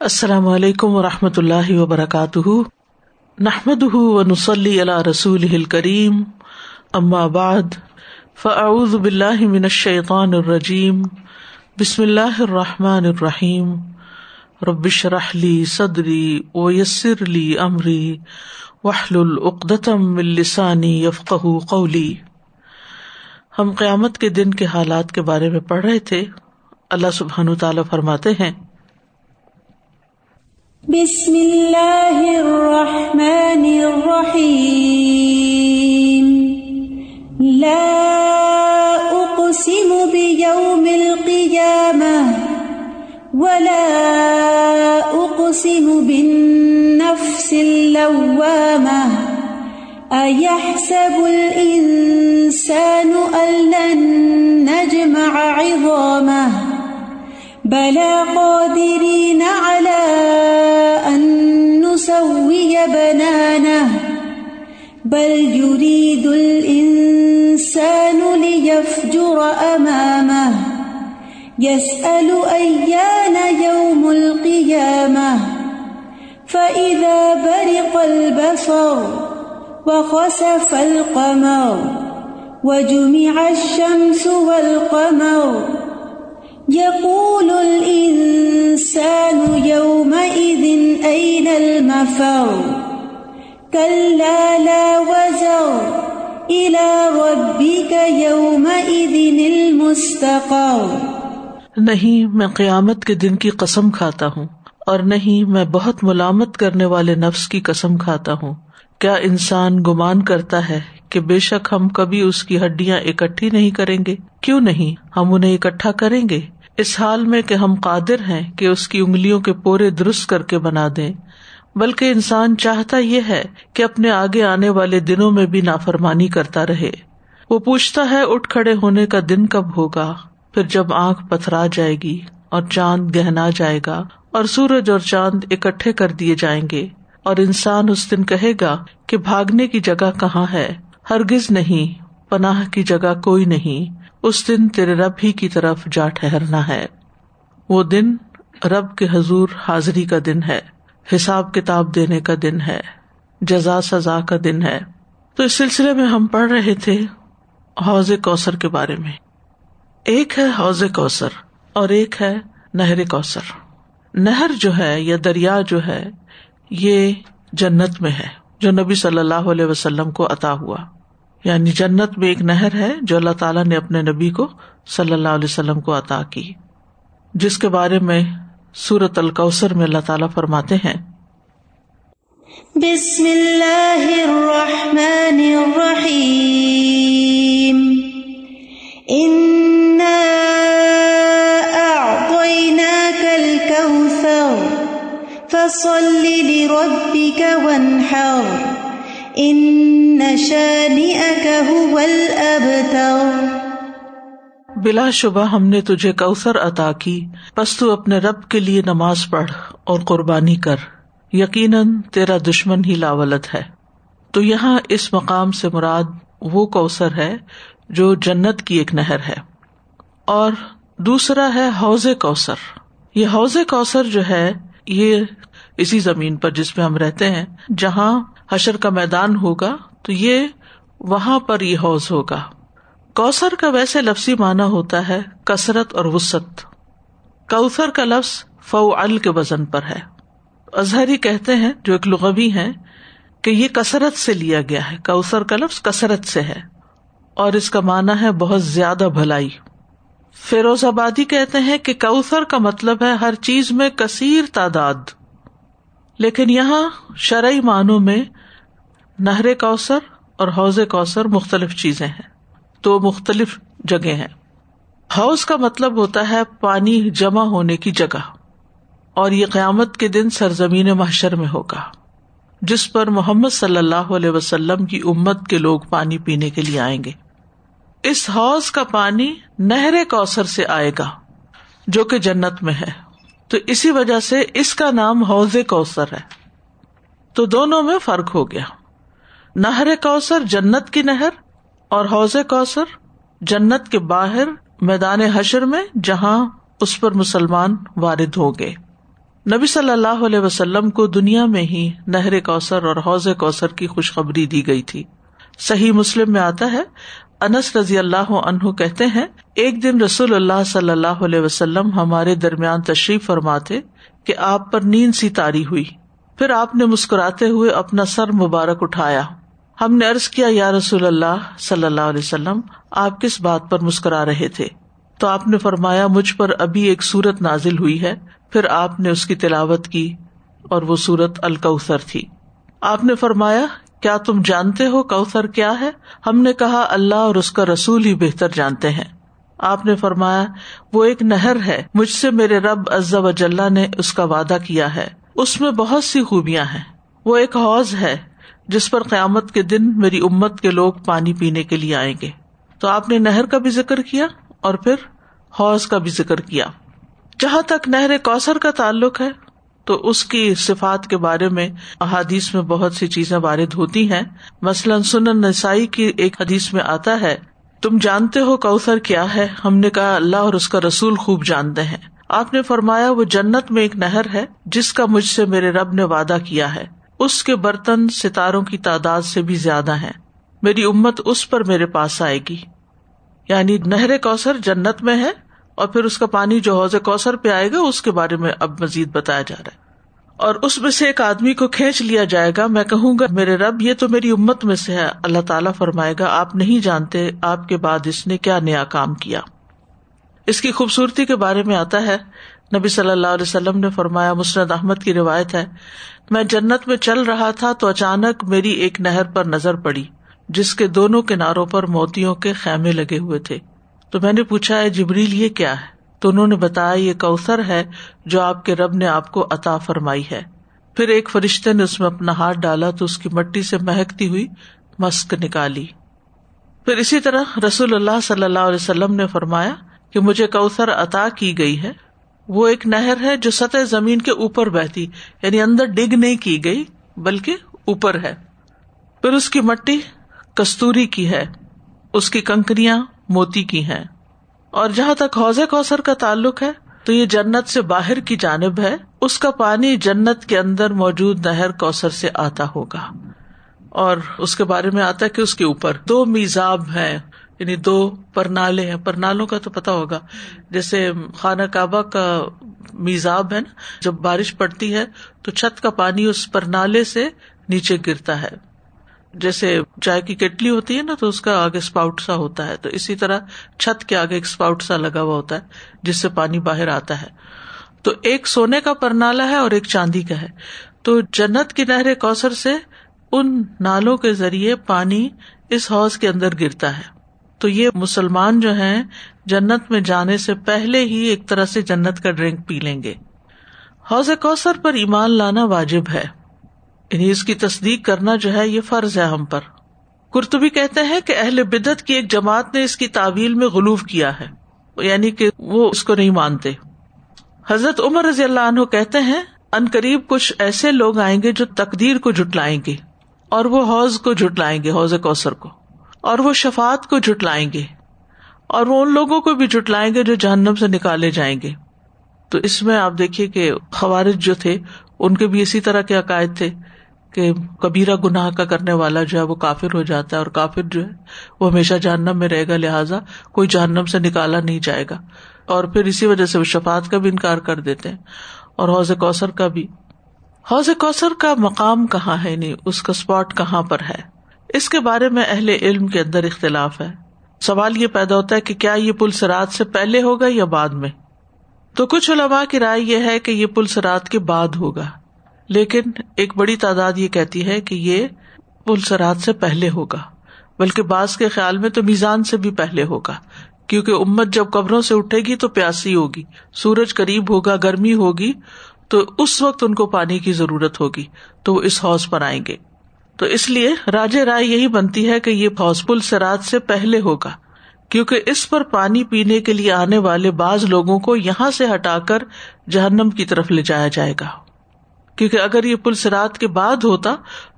السلام علیکم و رحمۃ اللہ وبرکاتہ۔ نحمد و نسلی علیہ رسول کریم بعد، فاعوذ باللہ من الشیطان الرجیم۔ بسم اللہ الرحمٰن الرحیم۔ ربش رحلی صدری و یسر علی عمری وحل العقدم السانی یفق قولی۔ ہم قیامت کے دن کے حالات کے بارے میں پڑھ رہے تھے۔ اللہ سبحان تعالیٰ فرماتے ہیں بسم اللہ الرحمن الرحیم. لا اقسم بیوم القیامة ولا اقسم بالنفس اللوامة ایحسب الانسان ان لن نجمع عظامه بلا قادرین على ان نسوي بنانه بل يريد الانسان ليفجر امامه يسأل ايان يوم القيامة. فإذا برق البصر وخسف القمر وجمع الشمس والقمر يقول الإنسان يومئذ أين المفر؟ كلا لا وزر إلى ربك يومئذ المستقر. نہیں، میں قیامت کے دن کی قسم کھاتا ہوں، اور نہیں، میں بہت ملامت کرنے والے نفس کی قسم کھاتا ہوں۔ کیا انسان گمان کرتا ہے کہ بے شک ہم کبھی اس کی ہڈیاں اکٹھی نہیں کریں گے؟ کیوں نہیں؟ ہم انہیں اکٹھا کریں گے؟ اس حال میں کہ ہم قادر ہیں کہ اس کی انگلیوں کے پورے درست کر کے بنا دیں۔ بلکہ انسان چاہتا یہ ہے کہ اپنے آگے آنے والے دنوں میں بھی نافرمانی کرتا رہے۔ وہ پوچھتا ہے اٹھ کھڑے ہونے کا دن کب ہوگا؟ پھر جب آنکھ پتھرا جائے گی اور چاند گہنا جائے گا اور سورج اور چاند اکٹھے کر دیے جائیں گے اور انسان اس دن کہے گا کہ بھاگنے کی جگہ کہاں ہے؟ ہرگز نہیں، پناہ کی جگہ کوئی نہیں۔ اس دن تیرے رب ہی کی طرف جا ٹہرنا ہے۔ وہ دن رب کے حضور حاضری کا دن ہے، حساب کتاب دینے کا دن ہے، جزا سزا کا دن ہے۔ تو اس سلسلے میں ہم پڑھ رہے تھے حوض کوثر کے بارے میں۔ ایک ہے حوض کوثر اور ایک ہے نہر کوثر۔ نہر جو ہے یا دریا جو ہے، یہ جنت میں ہے، جو نبی صلی اللہ علیہ وسلم کو عطا ہوا۔ یعنی جنت میں ایک نہر ہے جو اللہ تعالیٰ نے اپنے نبی کو صلی اللہ علیہ وسلم کو عطا کی، جس کے بارے میں سورت الکوثر میں اللہ تعالیٰ فرماتے ہیں۔ بسم اللہ الرحمن الرحیم۔ فصل لربك وانحر۔ بلا شبہ ہم نے تجھے کوثر عطا کی، پس تو اپنے رب کے لیے نماز پڑھ اور قربانی کر۔ یقیناً تیرا دشمن ہی لاولت ہے۔ تو یہاں اس مقام سے مراد وہ کوثر ہے جو جنت کی ایک نہر ہے۔ اور دوسرا ہے حوض کوثر۔ یہ حوض کوثر جو ہے، یہ اسی زمین پر جس میں ہم رہتے ہیں، جہاں حشر کا میدان ہوگا تو یہ وہاں پر یہ حوض ہوگا۔ کوثر کا ویسے لفظی معنی ہوتا ہے کثرت اور وسط کوثر کا لفظ فو ال کے وزن پر ہے۔ اظہری کہتے ہیں، جو ایک لغوی ہے کہ یہ کثرت سے لیا گیا ہے۔ کوثر کا لفظ کثرت سے ہے۔ اور اس کا مانا ہے بہت زیادہ بھلائی۔ فیروز آبادی کہتے ہیں کہ کوثر کا مطلب ہے ہر چیز میں کثیر تعداد۔ لیکن یہاں شرعی معنوں میں نہر کوثر اور حوض کوثر مختلف چیزیں ہیں تو مختلف جگہ ہیں۔ حوض کا مطلب ہوتا ہے پانی جمع ہونے کی جگہ، اور یہ قیامت کے دن سرزمین محشر میں ہوگا، جس پر محمد صلی اللہ علیہ وسلم کی امت کے لوگ پانی پینے کے لیے آئیں گے۔ اس حوض کا پانی نہر کوثر سے آئے گا، جو کہ جنت میں ہے۔ تو اسی وجہ سے اس کا نام حوض کوثر ہے۔ تو دونوں میں فرق ہو گیا۔ نہر کوثر جنت کی نہر اور حوض کوثر جنت کے باہر میدان حشر میں جہاں اس پر مسلمان وارد ہو گئے نبی صلی اللہ علیہ وسلم کو دنیا میں ہی نہر کوثر اور حوض کوثر کی خوشخبری دی گئی تھی۔ صحیح مسلم میں آتا ہے، انس رضی اللہ عنہ کہتے ہیں، ایک دن رسول اللہ صلی اللہ علیہ وسلم ہمارے درمیان تشریف فرماتے کہ آپ پر نیند سی تاری ہوئی۔ پھر آپ نے مسکراتے ہوئے اپنا سر مبارک اٹھایا۔ ہم نے ارض کیا، یا رسول اللہ صلی اللہ علیہ وسلم، آپ کس بات پر مسکرا رہے تھے؟ تو آپ نے فرمایا، مجھ پر ابھی ایک سورت نازل ہوئی ہے، پھر آپ نے اس کی تلاوت کی اور وہ سورت الکوثر تھی۔ آپ نے فرمایا، کیا تم جانتے ہو کوثر کیا ہے؟ ہم نے کہا، اللہ اور اس کا رسول ہی بہتر جانتے ہیں۔ آپ نے فرمایا، وہ ایک نہر ہے، مجھ سے میرے رب و وجاللہ نے اس کا وعدہ کیا ہے۔ اس میں بہت سی خوبیاں ہیں۔ وہ ایک حوض ہے۔ جس پر قیامت کے دن میری امت کے لوگ پانی پینے کے لیے آئیں گے۔ تو آپ نے نہر کا بھی ذکر کیا اور پھر حوض کا بھی ذکر کیا۔ جہاں تک نہر کوثر کا تعلق ہے، تو اس کی صفات کے بارے میں احادیث میں بہت سی چیزیں وارد ہوتی ہیں۔ مثلاً سنن نسائی کی ایک حدیث میں آتا ہے، تم جانتے ہو کوثر کیا ہے؟ ہم نے کہا، اللہ اور اس کا رسول خوب جانتے ہیں۔ آپ نے فرمایا، وہ جنت میں ایک نہر ہے، جس کا مجھ سے میرے رب نے وعدہ کیا ہے۔ اس کے برتن ستاروں کی تعداد سے بھی زیادہ ہے میری امت اس پر میرے پاس آئے گی۔ یعنی نہر کوثر جنت میں ہے اور پھر اس کا پانی جو حوض کوثر پہ آئے گا، اس کے بارے میں اب مزید بتایا جا رہا ہے۔ اور اس میں سے ایک آدمی کو کھینچ لیا جائے گا۔ میں کہوں گا، میرے رب، یہ تو میری امت میں سے ہے۔ اللہ تعالیٰ فرمائے گا، آپ نہیں جانتے آپ کے بعد اس نے کیا نیا کام کیا۔ اس کی خوبصورتی کے بارے میں آتا ہے۔ نبی صلی اللہ علیہ وسلم نے فرمایا مسرد احمد کی روایت ہے میں جنت میں چل رہا تھا تو اچانک میری ایک نہر پر نظر پڑی، جس کے دونوں کناروں پر موتیوں کے خیمے لگے ہوئے تھے۔ تو میں نے پوچھا ہے جبریل، یہ کیا ہے؟ تو انہوں نے بتایا، یہ کوثر ہے جو آپ کے رب نے آپ کو عطا فرمائی ہے۔ پھر ایک فرشتے نے اس میں اپنا ہاتھ ڈالا تو اس کی مٹی سے مہکتی ہوئی مسک نکالی۔ پھر اسی طرح رسول اللہ صلی اللہ علیہ وسلم نے فرمایا کہ مجھے کوثر عطا کی گئی ہے۔ وہ ایک نہر ہے جو سطح زمین کے اوپر بہتی یعنی اندر ڈگ نہیں کی گئی، بلکہ اوپر ہے۔ پھر اس کی مٹی کستوری کی ہے، اس کی کنکریاں موتی کی ہیں۔ اور جہاں تک حوض کوثر کا تعلق ہے، تو یہ جنت سے باہر کی جانب ہے، اس کا پانی جنت کے اندر موجود نہر کوثر سے آتا ہوگا۔ اور اس کے بارے میں آتا ہے کہ اس کے اوپر دو میزاب ہے یعنی دو پرنالے ہیں۔ پرنالوں کا تو پتا ہوگا۔ جیسے خانہ کعبہ کا میزاب ہے نا، جب بارش پڑتی ہے تو چھت کا پانی اس پرنالے سے نیچے گرتا ہے۔ جیسے چائے کی کیٹلی ہوتی ہے نا، تو اس کا آگے اسپاؤٹ سا ہوتا ہے۔ تو اسی طرح چھت کے آگے ایک اسپاؤٹ سا لگا ہوا ہوتا ہے، جس سے پانی باہر آتا ہے۔ تو ایک سونے کا پرنالا ہے اور ایک چاندی کا ہے۔ تو جنت کی نہر کوثر سے ان نالوں کے ذریعے پانی اس حوض کے اندر گرتا ہے۔ تو یہ مسلمان جو ہیں جنت میں جانے سے پہلے ہی ایک طرح سے جنت کا ڈرنک پی لیں گے۔ حوض کوثر پر ایمان لانا واجب ہے۔ یعنی اس کی تصدیق کرنا جو ہے یہ فرض ہے ہم پر۔ کرتبی کہتے ہیں کہ اہل بدت کی ایک جماعت نے اس کی تعویل میں غلوف کیا ہے یعنی کہ وہ اس کو نہیں مانتے۔ حضرت عمر رضی اللہ عنہ کہتے ہیں، ان قریب کچھ ایسے لوگ آئیں گے جو تقدیر کو جٹلائیں گے اور وہ حوض کو جٹلائیں گے، حوض کوثر کو۔ اور وہ شفات کو جٹلائیں گے اور وہ ان لوگوں کو بھی جٹلائیں گے جو جہنم سے نکالے جائیں گے۔ تو اس میں آپ دیکھیے کہ خوارج جو تھے، ان کے بھی اسی طرح کے عقائد تھے کہ کبیرا گناہ کا کرنے والا جو ہے وہ کافر ہو جاتا ہے اور کافر جو ہے وہ ہمیشہ جہنم میں رہے گا، لہٰذا کوئی جہنم سے نکالا نہیں جائے گا۔ اور پھر اسی وجہ سے وہ شفات کا بھی انکار کر دیتے ہیں۔ اور حوض کوثر کا بھی۔ حوض کوثر کا مقام کہاں ہے؟ نہیں اس کا اسپاٹ کہاں پر ہے؟ اس کے بارے میں اہل علم کے اندر اختلاف ہے۔ سوال یہ پیدا ہوتا ہے کہ کیا یہ پل سرات سے پہلے ہوگا یا بعد میں؟ تو کچھ علماء کی رائے یہ ہے کہ یہ پل سرات کے بعد ہوگا۔ لیکن ایک بڑی تعداد یہ کہتی ہے کہ یہ پل سرات سے پہلے ہوگا۔ بلکہ بعض کے خیال میں تو میزان سے بھی پہلے ہوگا۔ کیونکہ امت جب قبروں سے اٹھے گی تو پیاسی ہوگی، سورج قریب ہوگا، گرمی ہوگی، تو اس وقت ان کو پانی کی ضرورت ہوگی، تو وہ اس حوض پر آئیں گے۔ تو اس لیے راج رائے یہی بنتی ہے کہ یہ حوض پل سرات سے پہلے ہوگا، کیونکہ اس پر پانی پینے کے لیے آنے والے بعض لوگوں کو یہاں سے ہٹا کر جہنم کی طرف لے جایا جائے گا۔ کیونکہ اگر یہ پل سرات کے بعد ہوتا،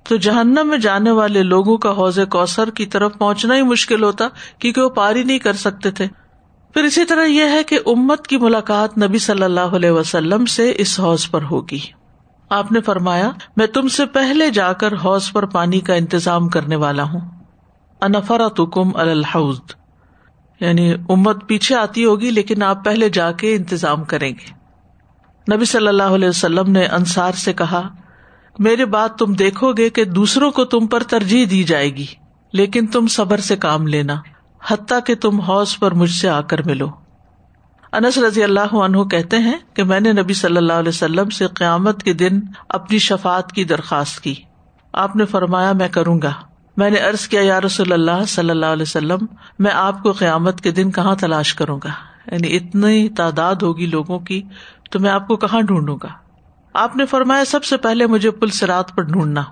تو جہنم میں جانے والے لوگوں کا حوض کوثر کی طرف پہنچنا ہی مشکل ہوتا، کیونکہ وہ پار ہی نہیں کر سکتے تھے۔ پھر اسی طرح یہ ہے کہ امت کی ملاقات نبی صلی اللہ علیہ وسلم سے اس حوض پر ہوگی۔ آپ نے فرمایا، میں تم سے پہلے جا کر حوض پر پانی کا انتظام کرنے والا ہوں۔ انفرا تکم الحوض۔ یعنی امت پیچھے آتی ہوگی، لیکن آپ پہلے جا کے انتظام کریں گے۔ نبی صلی اللہ علیہ وسلم نے انصار سے کہا، میرے بات تم دیکھو گے کہ دوسروں کو تم پر ترجیح دی جائے گی، لیکن تم صبر سے کام لینا، حتیٰ کہ تم حوص پر مجھ سے آ کر ملو۔ انس رضی اللہ عنہ کہتے ہیں کہ میں نے نبی صلی اللہ علیہ وسلم سے قیامت کے دن اپنی شفات کی درخواست کی۔ آپ نے فرمایا، میں کروں گا۔ میں نے ارض کیا، یا رسول اللہ صلی اللہ علیہ وسلم، میں آپ کو قیامت کے دن کہاں تلاش کروں گا؟ یعنی اتنی تعداد ہوگی لوگوں کی، تو میں آپ کو کہاں ڈھونڈوں گا؟ آپ نے فرمایا، سب سے پہلے مجھے پل سرات پر ڈھونڈنا۔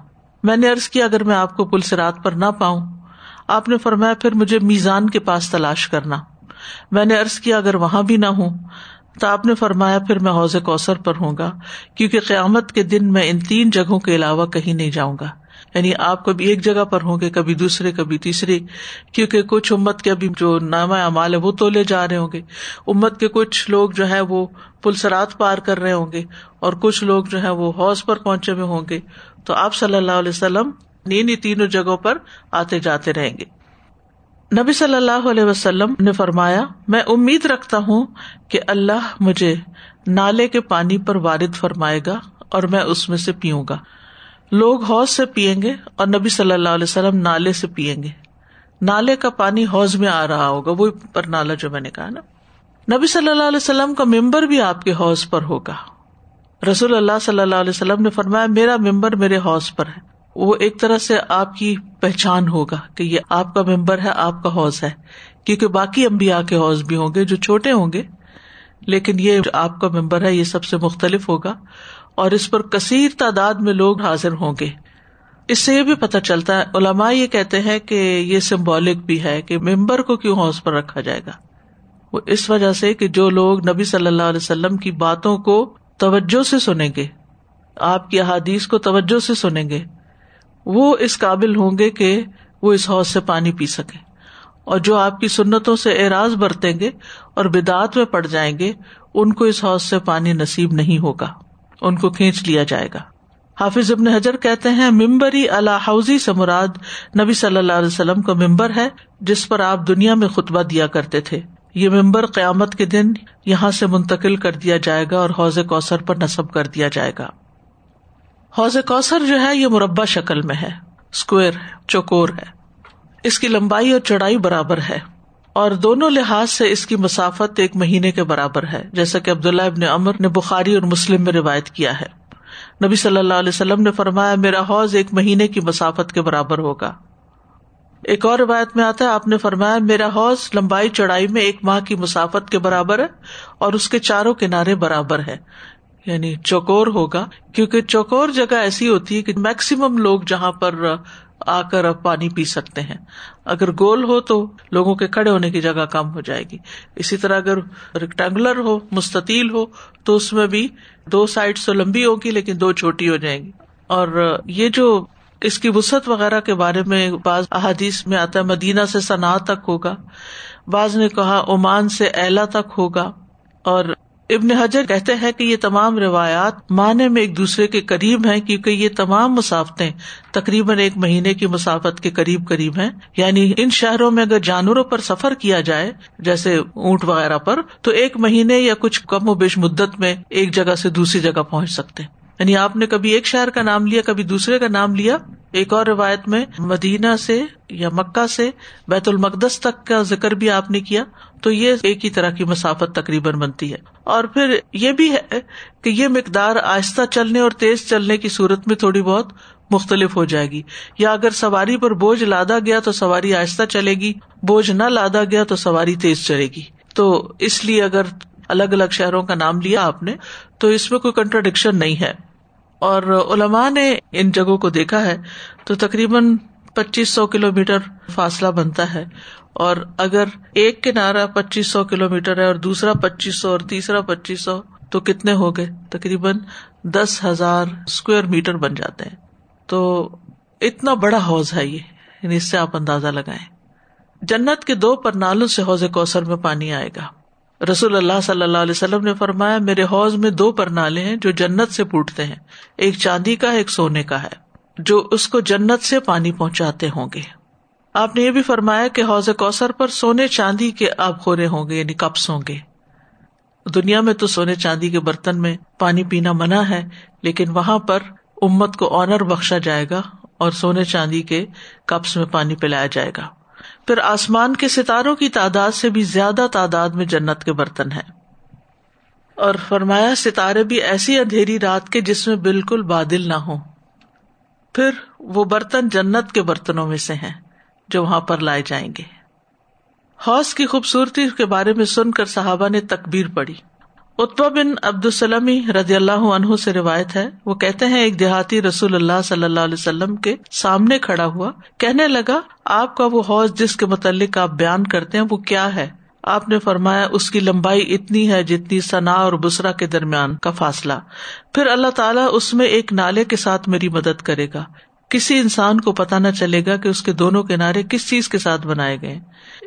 میں نے ارض کیا، اگر میں آپ کو پل سرات پر نہ پاؤں، آپ نے فرمایا، پھر مجھے میزان کے پاس تلاش کرنا۔ میں نے ارض کیا، اگر وہاں بھی نہ ہوں، تو آپ نے فرمایا، پھر میں حوض کوثر پر ہوں گا، کیونکہ قیامت کے دن میں ان تین جگہوں کے علاوہ کہیں نہیں جاؤں گا۔ یعنی آپ کبھی ایک جگہ پر ہوں گے، کبھی دوسرے، کبھی تیسری، کیونکہ کچھ امت کے ابھی جو نامہ امال ہے وہ تولے جا رہے ہوں گے۔ امت کے کچھ لوگ جو ہے وہ پلسرات پار کر رہے ہوں گے، اور کچھ لوگ جو ہے وہ حوض پر پہنچے ہوئے ہوں گے۔ تو آپ صلی اللہ علیہ وسلم نینی تینوں جگہوں پر آتے جاتے رہیں گے۔ نبی صلی اللہ علیہ وسلم نے فرمایا، میں امید رکھتا ہوں کہ اللہ مجھے نالے کے پانی پر وارد فرمائے گا اور میں اس میں سے پیوں گا۔ لوگ حوض سے پیئیں گے اور نبی صلی اللہ علیہ وسلم نالے سے پیئیں گے۔ نالے کا پانی حوض میں آ رہا ہوگا، وہ پر نالا جو میں نے کہا نا۔ نبی صلی اللہ علیہ وسلم کا ممبر بھی آپ کے حوض پر ہوگا۔ رسول اللہ صلی اللہ علیہ وسلم نے فرمایا، میرا ممبر میرے حوض پر ہے۔ وہ ایک طرح سے آپ کی پہچان ہوگا کہ یہ آپ کا ممبر ہے، آپ کا حوض ہے۔ کیونکہ باقی امبیا کے حوض بھی ہوں گے، جو چھوٹے ہوں گے۔ لیکن یہ آپ کا ممبر ہے، یہ سب سے مختلف ہوگا۔ اور اس پر کثیر تعداد میں لوگ حاضر ہوں گے۔ اس سے یہ بھی پتا چلتا ہے، علماء یہ کہتے ہیں کہ یہ سمبولک بھی ہے کہ ممبر کو کیوں حوض پر رکھا جائے گا۔ وہ اس وجہ سے کہ جو لوگ نبی صلی اللہ علیہ وسلم کی باتوں کو توجہ سے سنیں گے، آپ کی احادیث کو توجہ سے سنیں گے۔ وہ اس قابل ہوں گے کہ وہ اس حوض سے پانی پی سکے۔ اور جو آپ کی سنتوں سے اعراض برتیں گے اور بدعت میں پڑ جائیں گے، ان کو اس حوض سے پانی نصیب نہیں ہوگا۔ ان کو کھینچ لیا جائے گا۔ حافظ ابن حجر کہتے ہیں، ممبری اللہ حوضی سے مراد نبی صلی اللہ علیہ وسلم کا ممبر ہے، جس پر آپ دنیا میں خطبہ دیا کرتے تھے۔ یہ ممبر قیامت کے دن یہاں سے منتقل کر دیا جائے گا اور حوض کوثر پر نصب کر دیا جائے گا۔ حوض کوثر جو ہے، یہ مربع شکل میں ہے۔ اسکوئر ہے چوکور ہے۔ اس کی لمبائی اور چڑھائی برابر ہے۔ اور دونوں لحاظ سے اس کی مسافت ایک مہینے کے برابر ہے، جیسا کہ عبداللہ ابن امر نے بخاری اور مسلم میں روایت کیا ہے۔ نبی صلی اللہ علیہ وسلم نے فرمایا، میرا حوض ایک مہینے کی مسافت کے برابر ہوگا۔ ایک اور روایت میں آتا ہے، آپ نے فرمایا، میرا حوض لمبائی چڑھائی میں ایک ماہ کی مسافت کے برابر ہے اور اس کے چاروں کنارے برابر ہے۔ یعنی چوکور ہوگا، کیونکہ چوکور جگہ ایسی ہوتی ہے کہ میکسیمم لوگ جہاں پر، آ کر اب پانی پی سکتے ہیں۔ اگر گول ہو تو لوگوں کے کھڑے ہونے کی جگہ کم ہو جائے گی۔ اسی طرح اگر ریکٹینگولر ہو، مستطیل ہو، تو اس میں بھی دو سائڈ تو لمبی ہوگی لیکن دو چھوٹی ہو جائیں گی۔ اور یہ جو اس کی وسط وغیرہ کے بارے میں بعض احادیث میں آتا ہے، مدینہ سے سنا تک ہوگا۔ بعض نے کہا، عمان سے ایلا تک ہوگا۔ اور ابن حجر کہتے ہیں کہ یہ تمام روایات معنی میں ایک دوسرے کے قریب ہیں، کیونکہ یہ تمام مسافتیں تقریباً ایک مہینے کی مسافت کے قریب قریب ہیں۔ یعنی ان شہروں میں اگر جانوروں پر سفر کیا جائے، جیسے اونٹ وغیرہ پر، تو ایک مہینے یا کچھ کم و بیش مدت میں ایک جگہ سے دوسری جگہ پہنچ سکتے۔ یعنی آپ نے کبھی ایک شہر کا نام لیا، کبھی دوسرے کا نام لیا ایک اور روایت میں مدینہ سے یا مکہ سے بیت المقدس تک کا ذکر بھی آپ نے کیا تو یہ ایک ہی طرح کی مسافت تقریباً بنتی ہے۔ اور پھر یہ بھی ہے کہ یہ مقدار آہستہ چلنے اور تیز چلنے کی صورت میں تھوڑی بہت مختلف ہو جائے گی۔ یا اگر سواری پر بوجھ لادا گیا تو سواری آہستہ چلے گی، بوجھ نہ لادا گیا تو سواری تیز چلے گی۔ تو اس لیے اگر الگ الگ شہروں کا نام لیا آپ نے تو اس میں کوئی کنٹراڈکشن نہیں ہے۔ اور علماء نے ان جگہوں کو دیکھا ہے تو تقریباً پچیس سو کلو میٹر فاصلہ بنتا ہے اور اگر ایک کنارا پچیس سو کلو میٹر ہے اور دوسرا پچیس سو اور تیسرا پچیس سو تو کتنے ہو گئے؟ تقریباً دس ہزار اسکوائر میٹر بن جاتے ہیں۔ تو اتنا بڑا حوض ہے یہ۔ یعنی اس سے آپ اندازہ لگائیں۔ جنت کے دو پرنالوں سے حوض کوثر میں پانی آئے گا۔ رسول اللہ صلی اللہ علیہ وسلم نے فرمایا، میرے حوض میں دو پرنالے ہیں جو جنت سے پوٹتے ہیں۔ ایک چاندی کا، ایک سونے کا ہے، جو اس کو جنت سے پانی پہنچاتے ہوں گے۔ آپ نے یہ بھی فرمایا کہ حوض کوثر پر سونے چاندی کے آب خورے ہوں گے یعنی کپس ہوں گے۔ دنیا میں تو سونے چاندی کے برتن میں پانی پینا منع ہے، لیکن وہاں پر امت کو آنر بخشا جائے گا اور سونے چاندی کے کپس میں پانی پلایا جائے گا۔ پھر آسمان کے ستاروں کی تعداد سے بھی زیادہ تعداد میں جنت کے برتن ہیں۔ اور فرمایا، ستارے بھی ایسی اندھیری رات کے جس میں بالکل بادل نہ ہو پھر وہ برتن جنت کے برتنوں میں سے ہیں جو وہاں پر لائے جائیں گے۔ حوص کی خوبصورتی کے بارے میں سن کر صحابہ نے تکبیر پڑی اتبا بن عبد السلمی رضی اللہ عنہ سے روایت ہے۔ وہ کہتے ہیں، ایک دیہاتی رسول اللہ صلی اللہ علیہ وسلم کے سامنے کھڑا ہوا۔ کہنے لگا، آپ کا وہ حوض جس کے متعلق آپ بیان کرتے ہیں، وہ کیا ہے؟ آپ نے فرمایا، اس کی لمبائی اتنی ہے جتنی سنا اور بسرا کے درمیان کا فاصلہ۔ پھر اللہ تعالیٰ اس میں ایک نالے کے ساتھ میری مدد کرے گا۔ کسی انسان کو پتا نہ چلے گا کہ اس کے دونوں کنارے کس چیز کے ساتھ بنائے گئے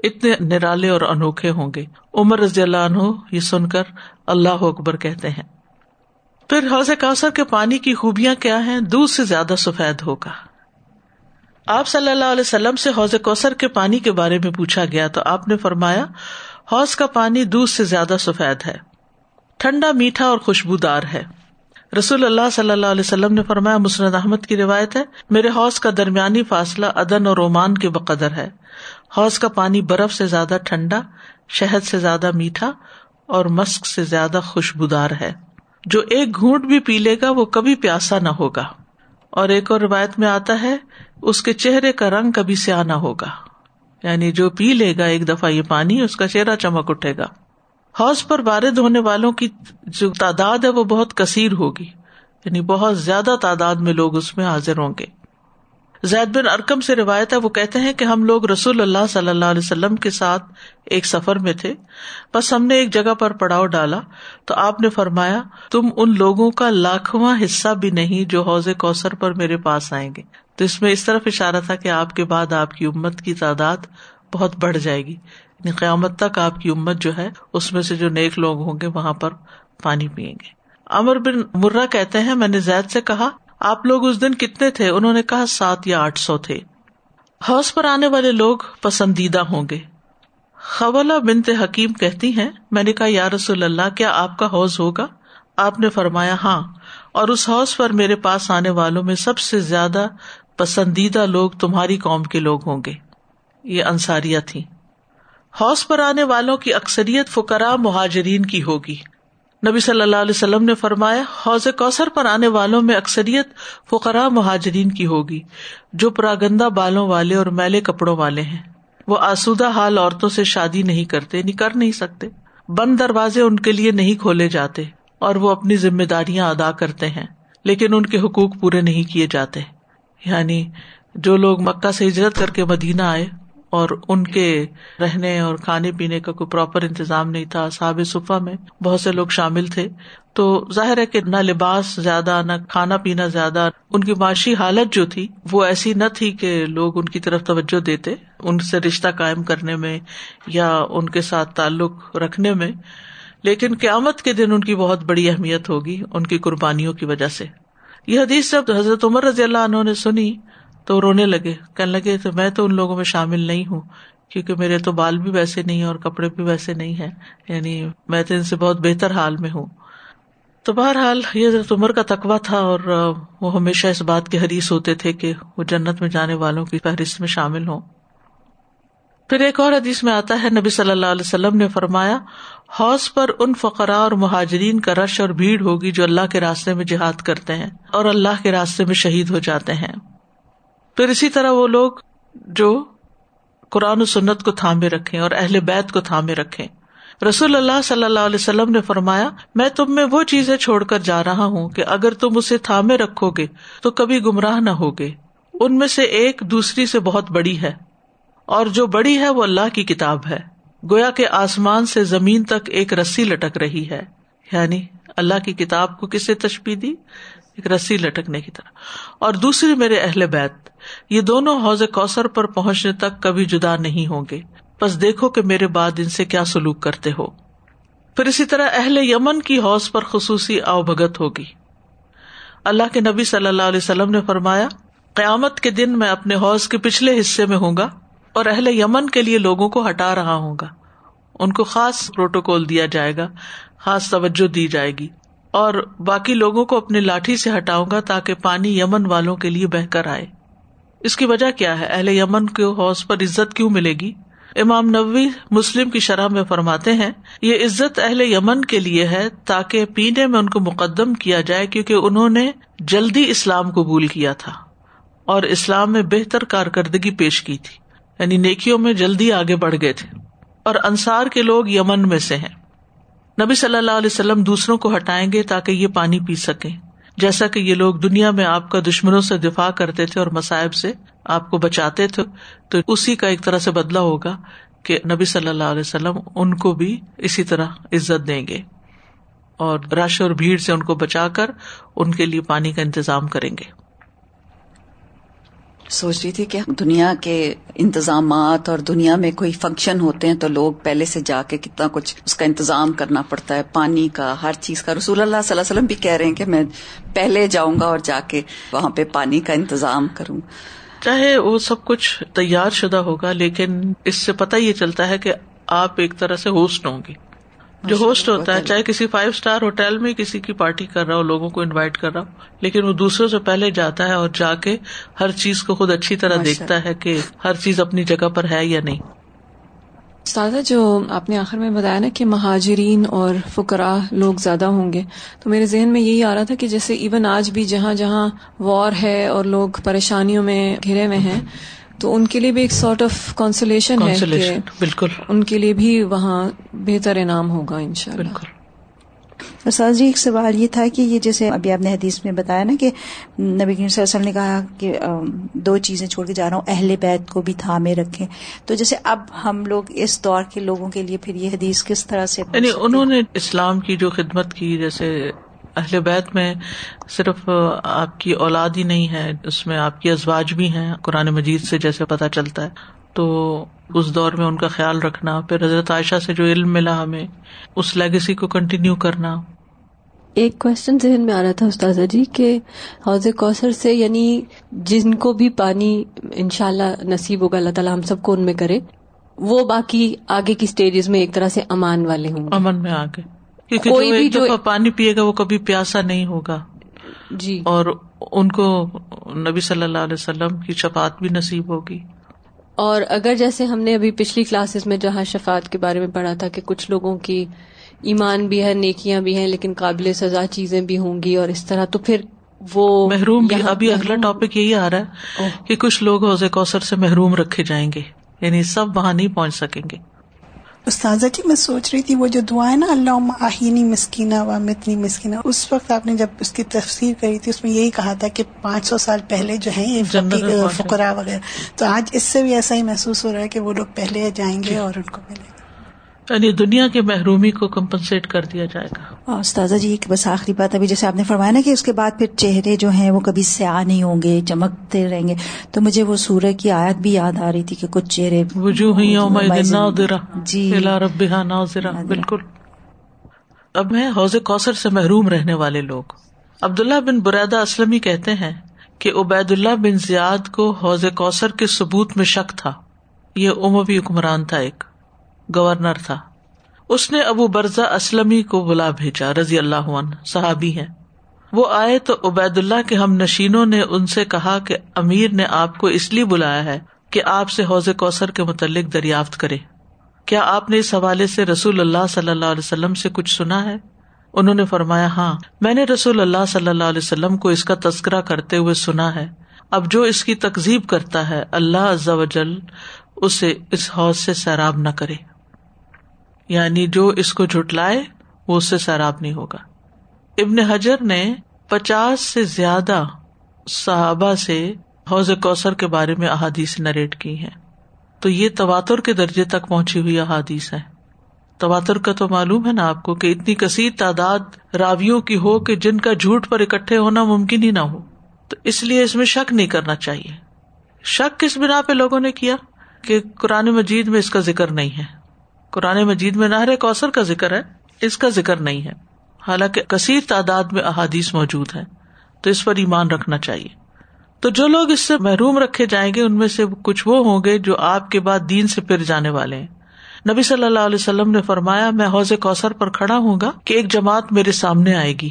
اتنے نرالے اور انوکھے ہوں گے۔ عمر رضی اللہ عنہ یہ سن کر اللہ اکبر کہتے ہیں۔ پھر حوض کوثر کے پانی کی خوبیاں کیا ہیں؟ دودھ سے زیادہ سفید ہوگا۔ آپ صلی اللہ علیہ وسلم سے حوض کوثر کے پانی کے بارے میں پوچھا گیا تو آپ نے فرمایا، حوض کا پانی دودھ سے زیادہ سفید ہے۔ ٹھنڈا میٹھا اور خوشبودار ہے۔ رسول اللہ صلی اللہ علیہ وسلم نے فرمایا مسرد احمد کی روایت ہے، میرے حوض کا درمیانی فاصلہ ادن اور رومان کے بقدر ہے۔ حوض کا پانی برف سے زیادہ ٹھنڈا، شہد سے زیادہ میٹھا اور مسک سے زیادہ خوشبودار ہے۔ جو ایک گھونٹ بھی پی لے گا، وہ کبھی پیاسا نہ ہوگا۔ اور ایک اور روایت میں آتا ہے، اس کے چہرے کا رنگ کبھی سیاہ نہ ہوگا۔ یعنی جو پی لے گا ایک دفعہ یہ پانی، اس کا چہرہ چمک اٹھے گا۔ حوض پر وارد ہونے والوں کی جو تعداد ہے وہ بہت کثیر ہوگی۔ یعنی بہت زیادہ تعداد میں لوگ اس میں حاضر ہوں گے۔ زید بن ارکم سے روایت ہے، وہ کہتے ہیں کہ ہم لوگ رسول اللہ صلی اللہ علیہ وسلم کے ساتھ ایک سفر میں تھے۔ بس ہم نے ایک جگہ پر پڑاؤ ڈالا۔ تو آپ نے فرمایا، تم ان لوگوں کا لاکھواں حصہ بھی نہیں جو حوض کوثر پر میرے پاس آئیں گے۔ تو اس میں اس طرف اشارہ تھا کہ آپ کے بعد آپ کی امت کی تعداد بہت بڑھ جائے گی۔ یعنی قیامت تک آپ کی امت جو ہے، اس میں سے جو نیک لوگ ہوں گے، وہاں پر پانی پیئیں گے۔ امر بن مرا کہتے ہیں، میں نے زید سے کہا، آپ لوگ اس دن کتنے تھے؟ انہوں نے کہا، سات یا آٹھ سو تھے۔ حوض پر آنے والے لوگ پسندیدہ ہوں گے۔ خولا بنت حکیم کہتی ہیں، میں نے کہا، یا رسول اللہ، کیا آپ کا حوض ہوگا؟ آپ نے فرمایا ہاں۔ اور اس حوض پر میرے پاس آنے والوں میں سب سے زیادہ پسندیدہ لوگ تمہاری قوم کے لوگ ہوں گے۔ یہ انصاریہ تھی حوض پر آنے والوں کی اکثریت فکرا مہاجرین کی ہوگی۔ نبی صلی اللہ علیہ وسلم نے فرمایا، حوض کوثر پر آنے والوں میں اکثریت فقرا مہاجرین کی ہوگی، جو پراگندا بالوں والے اور میلے کپڑوں والے ہیں۔ وہ آسودہ حال عورتوں سے شادی نہیں کرتے نہیں کر نہیں سکتے۔ بند دروازے ان کے لیے نہیں کھولے جاتے اور وہ اپنی ذمہ داریاں ادا کرتے ہیں، لیکن ان کے حقوق پورے نہیں کیے جاتے۔ یعنی جو لوگ مکہ سے ہجرت کر کے مدینہ آئے اور ان کے رہنے اور کھانے پینے کا کوئی پراپر انتظام نہیں تھا۔ صحاب صفا میں بہت سے لوگ شامل تھے۔ تو ظاہر ہے کہ نہ لباس زیادہ، نہ کھانا پینا زیادہ، ان کی معاشی حالت جو تھی، وہ ایسی نہ تھی کہ لوگ ان کی طرف توجہ دیتے، ان سے رشتہ قائم کرنے میں یا ان کے ساتھ تعلق رکھنے میں۔ لیکن قیامت کے دن ان کی بہت بڑی اہمیت ہوگی، ان کی قربانیوں کی وجہ سے۔ یہ حدیث جب حضرت عمر رضی اللہ عنہ نے سنی تو رونے لگے، کہنے لگے تو میں تو ان لوگوں میں شامل نہیں ہوں، کیونکہ میرے تو بال بھی ویسے نہیں اور کپڑے بھی ویسے نہیں ہے یعنی میں تو ان سے بہت بہتر حال میں ہوں۔ تو بہرحال یہ عمر کا تقوا تھا اور وہ ہمیشہ اس بات کے حریث ہوتے تھے کہ وہ جنت میں جانے والوں کی فہرست میں شامل ہوں۔ پھر ایک اور حدیث میں آتا ہے، نبی صلی اللہ علیہ وسلم نے فرمایا حوص پر ان فقراء اور مہاجرین کا رش اور بھیڑ ہوگی جو اللہ کے راستے میں جہاد کرتے ہیں اور اللہ کے راستے میں شہید ہو جاتے ہیں۔ پھر اسی طرح وہ لوگ جو قرآن و سنت کو تھامے رکھے اور اہل بیت کو تھامے رکھے رسول اللہ صلی اللہ علیہ وسلم نے فرمایا، میں تم میں وہ چیزیں چھوڑ کر جا رہا ہوں کہ اگر تم اسے تھامے رکھو گے تو کبھی گمراہ نہ ہوگے ان میں سے ایک دوسری سے بہت بڑی ہے اور جو بڑی ہے وہ اللہ کی کتاب ہے۔ گویا کے آسمان سے زمین تک ایک رسی لٹک رہی ہے۔ یعنی اللہ کی کتاب کو کس سے تشبیح دی؟ ایک رسی لٹکنے کی طرح۔ اور دوسری میرے اہل بیت۔ یہ دونوں حوض کوثر پر پہنچنے تک کبھی جدا نہیں ہوں گے۔ بس دیکھو کہ میرے بعد ان سے کیا سلوک کرتے ہو۔ پھر اسی طرح اہل یمن کی حوض پر خصوصی آؤ بھگت ہوگی۔ اللہ کے نبی صلی اللہ علیہ وسلم نے فرمایا، قیامت کے دن میں اپنے حوض کے پچھلے حصے میں ہوں گا اور اہل یمن کے لیے لوگوں کو ہٹا رہا ہوں گا۔ ان کو خاص پروٹوکول دیا جائے گا، خاص توجہ دی جائے گی اور باقی لوگوں کو اپنی لاٹھی سے ہٹاؤں گا تاکہ پانی یمن والوں کے لیے بہ کر آئے۔ اس کی وجہ کیا ہے؟ اہل یمن کے حوض پر عزت کیوں ملے گی؟ امام نبی مسلم کی شرح میں فرماتے ہیں، یہ عزت اہل یمن کے لیے ہے تاکہ پینے میں ان کو مقدم کیا جائے کیونکہ انہوں نے جلدی اسلام قبول کیا تھا اور اسلام میں بہتر کارکردگی پیش کی تھی۔ یعنی نیکیوں میں جلدی آگے بڑھ گئے تھے۔ اور انصار کے لوگ یمن میں سے ہیں۔ نبی صلی اللہ علیہ وسلم دوسروں کو ہٹائیں گے تاکہ یہ پانی پی سکیں۔ جیسا کہ یہ لوگ دنیا میں آپ کا دشمنوں سے دفاع کرتے تھے اور مسائب سے آپ کو بچاتے تھے، تو اسی کا ایک طرح سے بدلا ہوگا کہ نبی صلی اللہ علیہ وسلم ان کو بھی اسی طرح عزت دیں گے اور رش اور بھیڑ سے ان کو بچا کر ان کے لیے پانی کا انتظام کریں گے۔ سوچ رہی تھی کہ دنیا کے انتظامات اور دنیا میں کوئی فنکشن ہوتے ہیں تو لوگ پہلے سے جا کے کتنا کچھ اس کا انتظام کرنا پڑتا ہے، پانی کا، ہر چیز کا۔ رسول اللہ صلی اللہ علیہ وسلم بھی کہہ رہے ہیں کہ میں پہلے جاؤں گا اور جا کے وہاں پہ پانی کا انتظام کروں۔ چاہے وہ سب کچھ تیار شدہ ہوگا، لیکن اس سے پتہ یہ چلتا ہے کہ آپ ایک طرح سے ہوسٹ ہوں گی جو ہوسٹ ہوتا ہے چاہے کسی فائیو اسٹار ہوٹل میں کسی کی پارٹی کر رہا ہو لوگوں کو انوائٹ کر رہا ہو لیکن وہ دوسروں سے پہلے جاتا ہے اور جا کے ہر چیز کو خود اچھی طرح دیکھتا ہے کہ ہر چیز اپنی جگہ پر ہے یا نہیں۔ استاد جو آپ نے آخر میں بتایا نا کہ مہاجرین اور فکرا لوگ زیادہ ہوں گے تو میرے ذہن میں یہی آ رہا تھا کہ جیسے ایون آج بھی جہاں جہاں وار ہے اور لوگ پریشانیوں میں گھرے ہوئے ہیں تو ان کے لیے بھی ایک سارٹ آف کانسولیشن ہے بالکل۔ ان کے لیے بھی وہاں بہتر انعام ہوگا ان شاء اللہ بالکل جی ایک سوال یہ تھا کہ یہ جیسے ابھی آپ نے حدیث میں بتایا نا کہ نبی صلی اللہ علیہ وسلم نے کہا کہ دو چیزیں چھوڑ کے جا رہا ہوں اہل بیت کو بھی تھامے رکھے تو جیسے اب ہم لوگ اس دور کے لوگوں کے لیے پھر یہ حدیث کس طرح سے یعنی انہوں نے اسلام کی جو خدمت کی جیسے اہل بیت میں صرف آپ کی اولاد ہی نہیں ہے اس میں آپ کی ازواج بھی ہیں قرآن مجید سے جیسے پتا چلتا ہے۔ تو اس دور میں ان کا خیال رکھنا پھر حضرت عائشہ سے جو علم ملا ہمیں اس لیگیسی کو کنٹینیو کرنا۔ ایک کوشچن ذہن میں آ رہا تھا استاذہ جی کہ حوض کوثر سے یعنی جن کو بھی پانی ان شاء اللہ نصیب ہوگا اللہ تعالیٰ ہم سب کو ان میں کرے وہ باقی آگے کی اسٹیجز میں ایک طرح سے امان والے ہوں گے۔ امن میں آگے۔ کوئی بھی جو پانی پیے گا وہ کبھی پیاسا نہیں ہوگا۔ جی۔ اور ان کو نبی صلی اللہ علیہ وسلم کی شفات بھی نصیب ہوگی۔ اور اگر جیسے ہم نے ابھی پچھلی کلاسز میں جہاں شفات کے بارے میں پڑھا تھا کہ کچھ لوگوں کی ایمان بھی ہے نیکیاں بھی ہیں لیکن قابل سزا چیزیں بھی ہوں گی اور اس طرح تو پھر وہ محروم بھی ابھی اگلا ٹاپک یہی آ رہا ہے کہ کچھ لوگ حوض کوثر سے محروم رکھے جائیں گے یعنی سب وہاں نہیں پہنچ سکیں گے۔ استاذہ جی میں سوچ رہی تھی وہ جو دعائیں نا اللہ آہینی مسکینہ و متنی مسکینہ اس وقت آپ نے جب اس کی تفسیر کری تھی اس میں یہی کہا تھا کہ پانچ سو سال پہلے جو ہے یہ فکرا وغیرہ۔ تو آج اس سے بھی ایسا ہی محسوس ہو رہا ہے کہ وہ لوگ پہلے جائیں گے اور ان کو ملے گا۔ یعنی دنیا کی محرومی کو کمپنسیٹ کر دیا جائے گا۔ استاذہ جی بس آخری بات ابھی جیسے آپ نے فرمایا نا کہ اس کے بعد پھر چہرے جو ہیں وہ کبھی سیاہ نہیں ہوں گے چمکتے رہیں گے۔ تو مجھے وہ سورہ کی آیت بھی یاد آ رہی تھی کہ کچھ چہرے جی۔ بالکل۔ اب میں حوض کوثر سے محروم رہنے والے لوگ۔ عبداللہ بن برادہ اسلم کہتے ہیں کہ عبید اللہ بن زیاد کو حوض کوثر کے ثبوت میں شک تھا۔ یہ اموی حکمران تھا ایک۔ گورنر تھا۔ اس نے ابو برزا اسلم کو بلا بھیجا، رضی اللہ عنہ، صحابی ہے وہ آئے تو عبید اللہ کے ہم نشینوں نے ان سے کہا کہ امیر نے آپ کو اس لیے بلایا ہے کہ آپ سے حوض کوثر کے متعلق دریافت کرے۔ کیا آپ نے اس حوالے سے رسول اللہ صلی اللہ علیہ وسلم سے کچھ سنا ہے؟ انہوں نے فرمایا ہاں میں نے رسول اللہ صلی اللہ علیہ وسلم کو اس کا تذکرہ کرتے ہوئے سنا ہے۔ اب جو اس کی تقزیب کرتا ہے، اللہ وجل اسے اس حوض سے سیراب نہ کرے۔ یعنی جو اس کو جٹلائے وہ اس سے سیراب نہیں ہوگا۔ ابن حجر نے پچاس سے زیادہ صحابہ سے حوض کوثر کے بارے میں احادیث نریٹ کی ہیں۔ تو یہ تواتر کے درجے تک پہنچی ہوئی احادیث ہے تواتر کا تو معلوم ہے نا آپ کو کہ اتنی کثیر تعداد راویوں کی ہو کہ جن کا جھوٹ پر اکٹھے ہونا ممکن ہی نہ ہو۔ تو اس لیے اس میں شک نہیں کرنا چاہیے۔ شک کس بنا پہ لوگوں نے کیا کہ قرآن مجید میں اس کا ذکر نہیں ہے؟ قرآن مجید میں نہر کوثر کا ذکر ہے، اس کا ذکر نہیں ہے۔ حالانکہ کثیر تعداد میں احادیث موجود ہے تو اس پر ایمان رکھنا چاہیے۔ تو جو لوگ اس سے محروم رکھے جائیں گے، ان میں سے کچھ وہ ہوں گے جو آپ کے بعد دین سے پھر جانے والے ہیں۔ نبی صلی اللہ علیہ وسلم نے فرمایا، میں حوض کوثر پر کھڑا ہوں گا کہ ایک جماعت میرے سامنے آئے گی،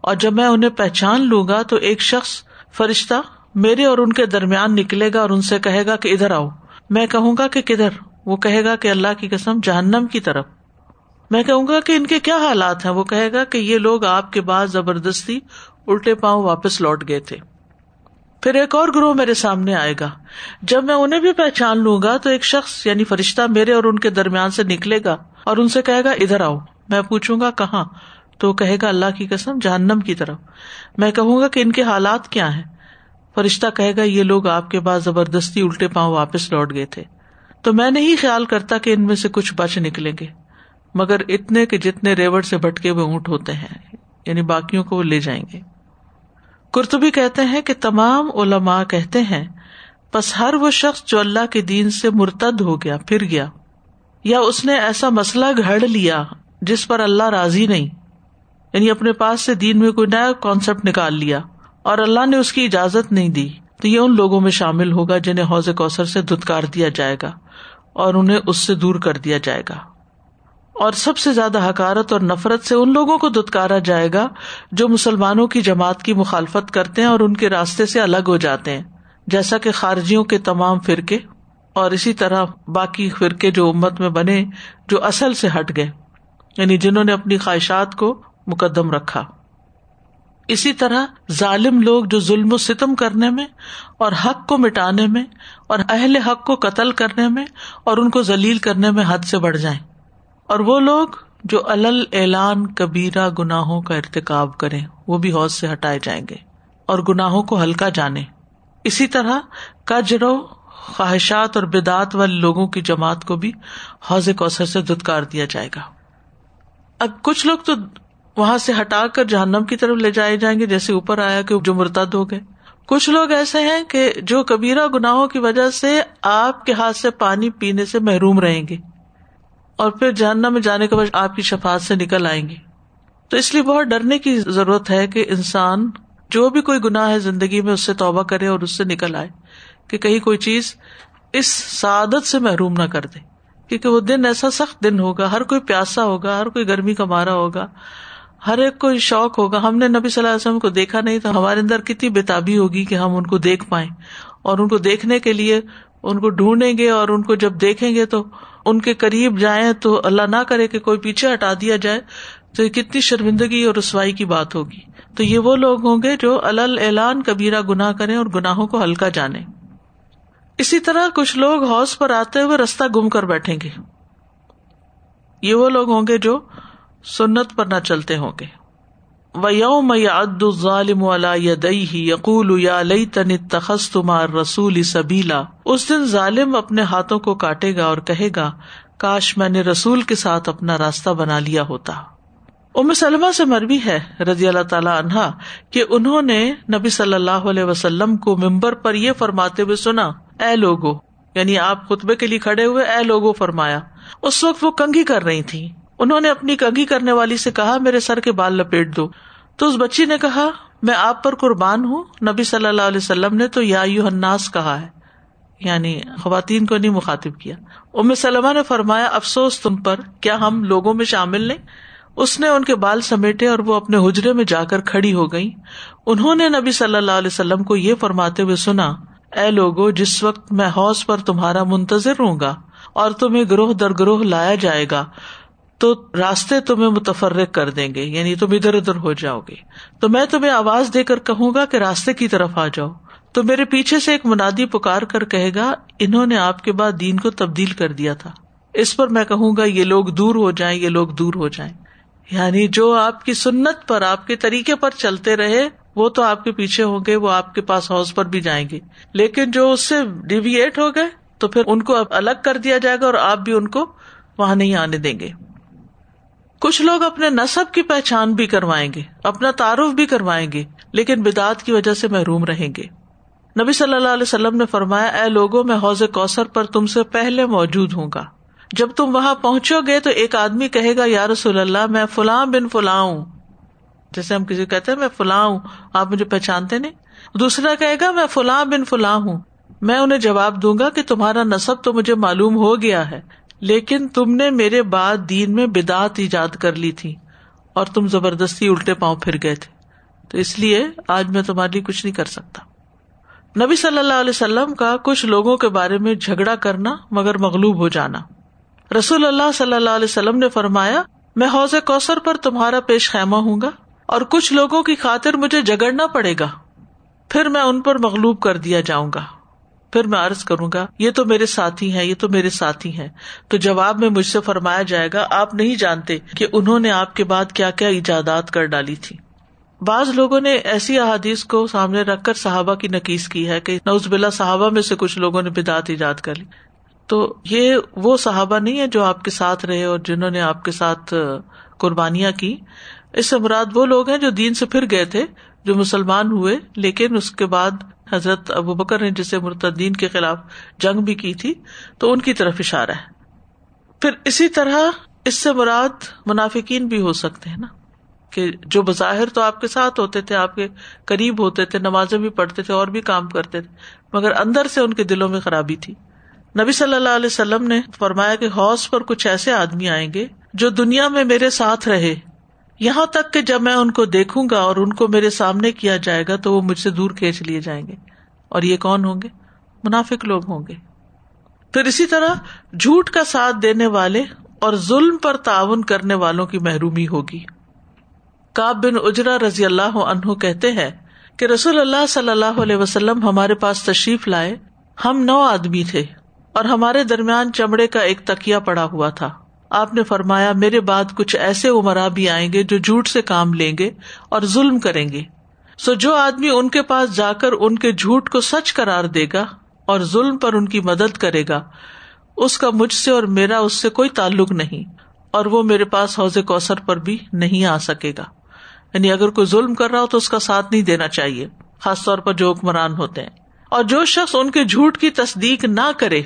اور جب میں انہیں پہچان لوں گا، تو ایک شخص فرشتہ میرے اور ان کے درمیان نکلے گا اور ان سے کہے گا کہ ادھر آؤ۔ میں کہوں گا کہ کدھر؟ وہ کہے گا کہ اللہ کی قسم جہنم کی طرف۔ میں کہوں گا کہ ان کے کیا حالات ہیں؟ وہ کہے گا کہ یہ لوگ آپ کے بعد زبردستی الٹے پاؤں واپس لوٹ گئے تھے۔ پھر ایک اور گروہ میرے سامنے آئے گا۔ جب میں انہیں بھی پہچان لوں گا تو ایک شخص یعنی فرشتہ میرے اور ان کے درمیان سے نکلے گا اور ان سے کہے گا، ادھر آؤ۔ میں پوچھوں گا، کہاں؟ تو کہے گا، اللہ کی قسم جہنم کی طرف۔ میں کہوں گا کہ ان کے حالات کیا ہیں؟ فرشتہ کہے گا، یہ لوگ آپ کے بعد زبردستی الٹے پاؤں واپس لوٹ گئے تھے۔ تو میں نہیں خیال کرتا کہ ان میں سے کچھ بچ نکلیں گے، مگر اتنے کے جتنے ریوڑ سے بھٹکے ہوئے اونٹ ہوتے ہیں یعنی باقیوں کو وہ لے جائیں گے۔ کرتبی کہتے ہیں کہ تمام علماء کہتے ہیں بس ہر وہ شخص جو اللہ کے دین سے مرتد ہو گیا، پھر گیا، یا اس نے ایسا مسئلہ گھڑ لیا جس پر اللہ راضی نہیں یعنی اپنے پاس سے دین میں کوئی نیا کانسیپٹ نکال لیا اور اللہ نے اس کی اجازت نہیں دی، تو یہ ان لوگوں میں شامل ہوگا جنہیں حوض کوثر سے دھتکار دیا جائے گا۔ اور انہیں اس سے دور کر دیا جائے گا۔ اور سب سے زیادہ حکارت اور نفرت سے ان لوگوں کو دتکارا جائے گا جو مسلمانوں کی جماعت کی مخالفت کرتے ہیں اور ان کے راستے سے الگ ہو جاتے ہیں، جیسا کہ خارجیوں کے تمام فرقے اور اسی طرح باقی فرقے جو امت میں بنے جو اصل سے ہٹ گئے یعنی جنہوں نے اپنی خواہشات کو مقدم رکھا۔ اسی طرح ظالم لوگ جو ظلم و ستم کرنے میں اور حق کو مٹانے میں اور اہل حق کو قتل کرنے میں اور ان کو ذلیل کرنے میں حد سے بڑھ جائیں۔ اور وہ لوگ جو الل اعلان کبیرا گناہوں کا ارتقاب کرے وہ بھی حوض سے ہٹائے جائیں گے اور گناہوں کو ہلکا جانے اسی طرح کجرو، خواہشات اور بدعت والے لوگوں کی جماعت کو بھی حوض کوثر سے دتکار دیا جائے گا۔ اب کچھ لوگ تو وہاں سے ہٹا کر جہنم کی طرف لے جائے جائیں گے، جیسے اوپر آیا کہ جو مرتد ہو گئے۔ کچھ لوگ ایسے ہیں کہ جو کبیرا گناہوں کی وجہ سے آپ کے ہاتھ سے پانی پینے سے محروم رہیں گے اور پھر جاننا میں جانے کے بعد آپ کی شفات سے نکل آئیں گی تو اس لیے بہت ڈرنے کی ضرورت ہے کہ انسان جو بھی کوئی گناہ ہے زندگی میں اس سے توبہ کرے اور اس سے نکل آئے کہ کہیں کوئی چیز اس سعادت سے محروم نہ کر دے۔ کیونکہ وہ دن ایسا سخت دن ہوگا، ہر کوئی پیاسا ہوگا، ہر کوئی گرمی کا مارا ہوگا۔ ہر ایک کو شوق ہوگا۔ ہم نے نبی صلی اللہ علیہ وسلم کو دیکھا نہیں تو ہمارے اندر کتنی بےتابی ہوگی کہ ہم ان کو دیکھ پائیں اور ان کو دیکھنے کے لیے ان کو ڈھونڈیں گے اور ان کو جب دیکھیں گے تو ان کے قریب جائیں تو اللہ نہ کرے کہ کوئی پیچھے ہٹا دیا جائے۔ تو یہ کتنی شرمندگی اور رسوائی کی بات ہوگی۔ تو یہ وہ لوگ ہوں گے جو الل اعلان کبیرہ گناہ کریں اور گناہوں کو ہلکا جانے اسی طرح کچھ لوگ حوص پر آتے ہوئے رستہ گم کر بیٹھیں گے۔ یہ وہ لوگ ہوں گے جو سنت پر نہ چلتے ہوں گے۔ یوم اد ظالم یقول یا لئی تن تخص تمار رسول سبیلا اس دن ظالم اپنے ہاتھوں کو کاٹے گا اور کہے گا، کاش میں نے رسول کے ساتھ اپنا راستہ بنا لیا ہوتا۔ ام سلمہ سے مربی ہے رضی اللہ تعالیٰ عنہا کہ انہوں نے نبی صلی اللہ علیہ وسلم کو ممبر پر یہ فرماتے ہوئے سنا، اے لوگو یعنی آپ خطبے کے لیے کھڑے ہوئے، اے لوگو، فرمایا، اس وقت وہ کنگھی کر رہی تھی انہوں نے اپنی کنگھی کرنے والی سے کہا، میرے سر کے بال لپیٹ دو۔ تو اس بچی نے کہا، میں آپ پر قربان ہوں۔ نبی صلی اللہ علیہ وسلم نے تو یا الناس کہا ہے۔ یعنی خواتین کو نہیں مخاطب کیا۔ ام سلمہ نے فرمایا، افسوس تم پر، کیا ہم لوگوں میں شامل نہیں؟ اس نے ان کے بال سمیٹے اور وہ اپنے حجرے میں جا کر کھڑی ہو گئی انہوں نے نبی صلی اللہ علیہ وسلم کو یہ فرماتے ہوئے سنا، اے لوگو، جس وقت میں حوص پر تمہارا منتظر ہوں گا اور تمہیں گروہ در گروہ لایا جائے گا تو راستے تمہیں متفرق کر دیں گے یعنی تم ادھر ادھر ہو جاؤ گے۔ تو میں تمہیں آواز دے کر کہوں گا کہ راستے کی طرف آ جاؤ۔ تو میرے پیچھے سے ایک منادی پکار کر کہے گا، انہوں نے آپ کے بعد دین کو تبدیل کر دیا تھا۔ اس پر میں کہوں گا، یہ لوگ دور ہو جائیں، یہ لوگ دور ہو جائیں۔ یعنی جو آپ کی سنت پر، آپ کے طریقے پر چلتے رہے، وہ تو آپ کے پیچھے ہوں گے، وہ آپ کے پاس ہاؤس پر بھی جائیں گے۔ لیکن جو اس سے ڈیویٹ ہو گئے، تو پھر ان کو الگ کر دیا جائے گا اور آپ بھی ان کو وہاں نہیں آنے دیں گے۔ کچھ لوگ اپنے نصب کی پہچان بھی کروائیں گے، اپنا تعارف بھی کروائیں گے، لیکن بدعت کی وجہ سے محروم رہیں گے۔ نبی صلی اللہ علیہ وسلم نے فرمایا، اے لوگوں، میں حوض کوثر پر تم سے پہلے موجود ہوں گا۔ جب تم وہاں پہنچو گے تو ایک آدمی کہے گا، یا رسول اللہ، میں فلاں بن فلاں ہوں۔ جیسے ہم کسی کہتے ہیں، میں فلاں ہوں، آپ مجھے پہچانتے نہیں۔ دوسرا کہے گا، میں فلاں بن فلاں ہوں۔ میں انہیں جواب دوں گا کہ تمہارا نصب تو مجھے معلوم ہو گیا ہے۔ لیکن تم نے میرے بعد دین میں بدعت ایجاد کر لی تھی اور تم زبردستی الٹے پاؤں پھر گئے تھے۔ تو اس لیے آج میں تمہارے لیے کچھ نہیں کر سکتا۔ نبی صلی اللہ علیہ وسلم کا کچھ لوگوں کے بارے میں جھگڑا کرنا مگر مغلوب ہو جانا۔ رسول اللہ صلی اللہ علیہ وسلم نے فرمایا، میں حوض کوثر پر تمہارا پیش خیمہ ہوں گا اور کچھ لوگوں کی خاطر مجھے جگڑنا پڑے گا۔ پھر میں ان پر مغلوب کر دیا جاؤں گا۔ پھر میں عرض کروں گا، یہ تو میرے ساتھی ہیں، یہ تو میرے ساتھی ہیں۔ تو جواب میں مجھ سے فرمایا جائے گا، آپ نہیں جانتے کہ انہوں نے آپ کے بعد کیا کیا ایجادات کر ڈالی تھی۔ بعض لوگوں نے ایسی احادیث کو سامنے رکھ کر صحابہ کی نکیز کی ہے کہ نوز بلا صحابہ میں سے کچھ لوگوں نے بدعت ایجاد کر لی۔ تو یہ وہ صحابہ نہیں ہے جو آپ کے ساتھ رہے اور جنہوں نے آپ کے ساتھ قربانیاں کی۔ اس سے مراد وہ لوگ ہیں جو دین سے پھر گئے تھے، جو مسلمان ہوئے، لیکن اس کے بعد حضرت ابو بکر نے جسے مرتدین کے خلاف جنگ بھی کی تھی، تو ان کی طرف اشارہ ہے۔ پھر اسی طرح اس سے مراد منافقین بھی ہو سکتے ہیں نا، کہ جو بظاہر تو آپ کے ساتھ ہوتے تھے، آپ کے قریب ہوتے تھے، نمازیں بھی پڑھتے تھے اور بھی کام کرتے تھے، مگر اندر سے ان کے دلوں میں خرابی تھی۔ نبی صلی اللہ علیہ وسلم نے فرمایا کہ حوص پر کچھ ایسے آدمی آئیں گے جو دنیا میں میرے ساتھ رہے۔ یہاں تک کہ جب میں ان کو دیکھوں گا اور ان کو میرے سامنے کیا جائے گا تو وہ مجھ سے دور کھینچ لیے جائیں گے۔ اور یہ کون ہوں گے؟ منافق لوگ ہوں گے۔ پھر اسی طرح جھوٹ کا ساتھ دینے والے اور ظلم پر تعاون کرنے والوں کی محرومی ہوگی۔ کاب بن اجرا رضی اللہ عنہ کہتے ہیں کہ رسول اللہ صلی اللہ علیہ وسلم ہمارے پاس تشریف لائے۔ ہم نو آدمی تھے اور ہمارے درمیان چمڑے کا ایک تکیا پڑا ہوا تھا۔ آپ نے فرمایا، میرے بعد کچھ ایسے عمرا بھی آئیں گے جو جھوٹ سے کام لیں گے اور ظلم کریں گے۔ سو جو آدمی ان کے پاس جا کر ان کے جھوٹ کو سچ کرار دے گا اور ظلم پر ان کی مدد کرے گا، اس کا مجھ سے اور میرا اس سے کوئی تعلق نہیں اور وہ میرے پاس حوض کوثر پر بھی نہیں آ سکے گا۔ یعنی اگر کوئی ظلم کر رہا ہو تو اس کا ساتھ نہیں دینا چاہیے، خاص طور پر جو حکمران ہوتے ہیں۔ اور جو شخص ان کے جھوٹ کی تصدیق نہ کرے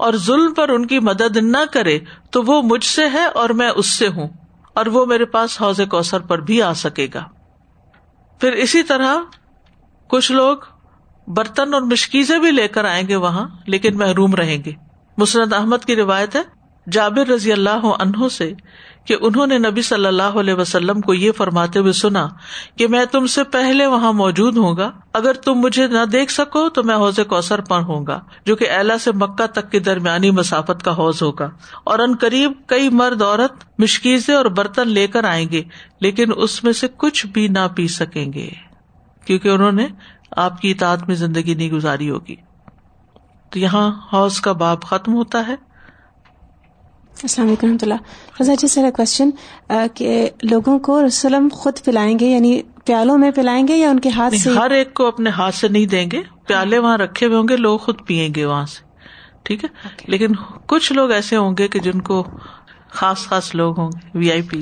اور ظلم پر ان کی مدد نہ کرے تو وہ مجھ سے ہے اور میں اس سے ہوں، اور وہ میرے پاس حوض کوثر پر بھی آ سکے گا۔ پھر اسی طرح کچھ لوگ برتن اور مشکیزیں بھی لے کر آئیں گے وہاں، لیکن محروم رہیں گے۔ مسرت احمد کی روایت ہے جابر رضی اللہ عنہ سے کہ انہوں نے نبی صلی اللہ علیہ وسلم کو یہ فرماتے ہوئے سنا کہ میں تم سے پہلے وہاں موجود ہوں گا، اگر تم مجھے نہ دیکھ سکو تو میں حوض کوثر پر ہوں گا، جو کہ اہلا سے مکہ تک کی درمیانی مسافت کا حوض ہوگا۔ اور ان قریب کئی مرد عورت مشکیزیں اور برتن لے کر آئیں گے، لیکن اس میں سے کچھ بھی نہ پی سکیں گے، کیونکہ انہوں نے آپ کی اطاعت میں زندگی نہیں گزاری ہوگی۔ تو یہاں حوض کا باب ختم ہوتا ہے۔ السلام علیکم رحمۃ اللہ۔ رضا جی سر کوشچن کہ لوگوں کو رسولم خود پلائیں گے یعنی پیالوں میں پلائیں گے یا ان کے ہاتھ سے؟ ہر ایک کو اپنے ہاتھ سے نہیں دیں گے۔ پیالے وہاں رکھے ہوئے ہوں گے لوگ خود پیئیں گے وہاں سے۔ ٹھیک ہے؟ لیکن کچھ لوگ ایسے ہوں گے کہ جن کو خاص خاص لوگ ہوں گے وی آئی پی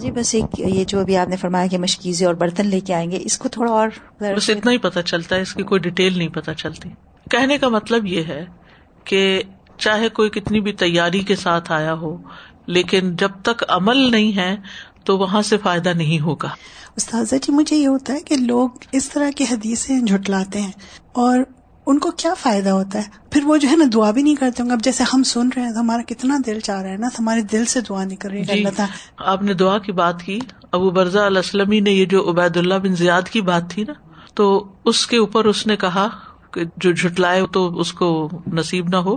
جی بس ایک یہ جو ابھی آپ نے فرمایا کہ مشکیزیں اور برتن لے کے آئیں گے اس کو تھوڑا اور بس اتنا ہی پتا چلتا ہے اس کی کوئی ڈیٹیل نہیں پتا چلتی۔ کہنے کا مطلب یہ ہے کہ چاہے کوئی کتنی بھی تیاری کے ساتھ آیا ہو لیکن جب تک عمل نہیں ہے تو وہاں سے فائدہ نہیں ہوگا۔ استاذہ جی مجھے یہ ہوتا ہے کہ لوگ اس طرح کی حدیثیں جھٹلاتے ہیں اور ان کو کیا فائدہ ہوتا ہے؟ پھر وہ جو ہے نا دعا بھی نہیں کرتے ہوں اب جیسے ہم سن رہے ہیں تو ہمارا کتنا دل چاہ رہا ہے نا ہمارے دل سے دعا نہیں کر رہی جی آپ نے دعا کی بات کی۔ ابو برزا السلمی نے یہ جو عبید اللہ بن زیاد کی بات تھی نا تو اس کے اوپر اس نے کہا جو جھٹلائے تو اس کو نصیب نہ ہو۔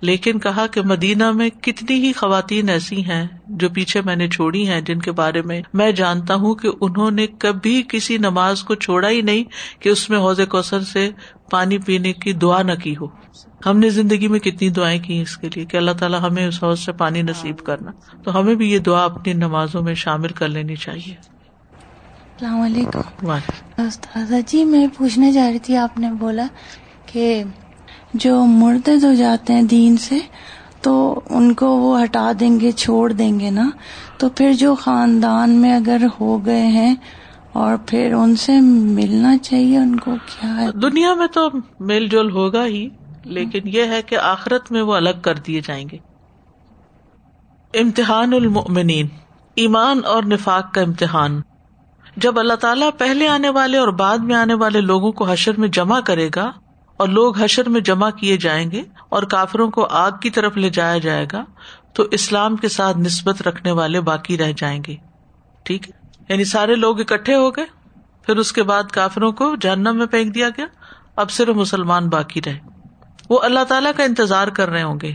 لیکن کہا کہ مدینہ میں کتنی ہی خواتین ایسی ہیں جو پیچھے میں نے چھوڑی ہیں، جن کے بارے میں میں جانتا ہوں کہ انہوں نے کبھی کسی نماز کو چھوڑا ہی نہیں کہ اس میں حوض کوثر سے پانی پینے کی دعا نہ کی ہو۔ ہم نے زندگی میں کتنی دعائیں کی اس کے لیے کہ اللہ تعالیٰ ہمیں اس حوض سے پانی نصیب کرنا۔ تو ہمیں بھی یہ دعا اپنی نمازوں میں شامل کر لینی چاہیے۔ السلام علیکم۔ استاذہ جی میں پوچھنے جا رہی تھی آپ نے بولا کہ جو مردد ہو جاتے ہیں دین سے تو ان کو وہ ہٹا دیں گے چھوڑ دیں گے نا۔ تو پھر جو خاندان میں اگر ہو گئے ہیں اور پھر ان سے ملنا چاہیے ان کو کیا ہے؟ دنیا میں تو میل جول ہوگا ہی لیکن یہ ہے کہ آخرت میں وہ الگ کر دیے جائیں گے۔ امتحان المؤمنین ایمان اور نفاق کا امتحان۔ جب اللہ تعالیٰ پہلے آنے والے اور بعد میں آنے والے لوگوں کو حشر میں جمع کرے گا اور لوگ حشر میں جمع کیے جائیں گے اور کافروں کو آگ کی طرف لے جایا جائے گا، تو اسلام کے ساتھ نسبت رکھنے والے باقی رہ جائیں گے۔ ٹھیک ہے؟ یعنی سارے لوگ اکٹھے ہو گئے، پھر اس کے بعد کافروں کو جہنم میں پھینک دیا گیا، اب صرف مسلمان باقی رہے۔ وہ اللہ تعالیٰ کا انتظار کر رہے ہوں گے۔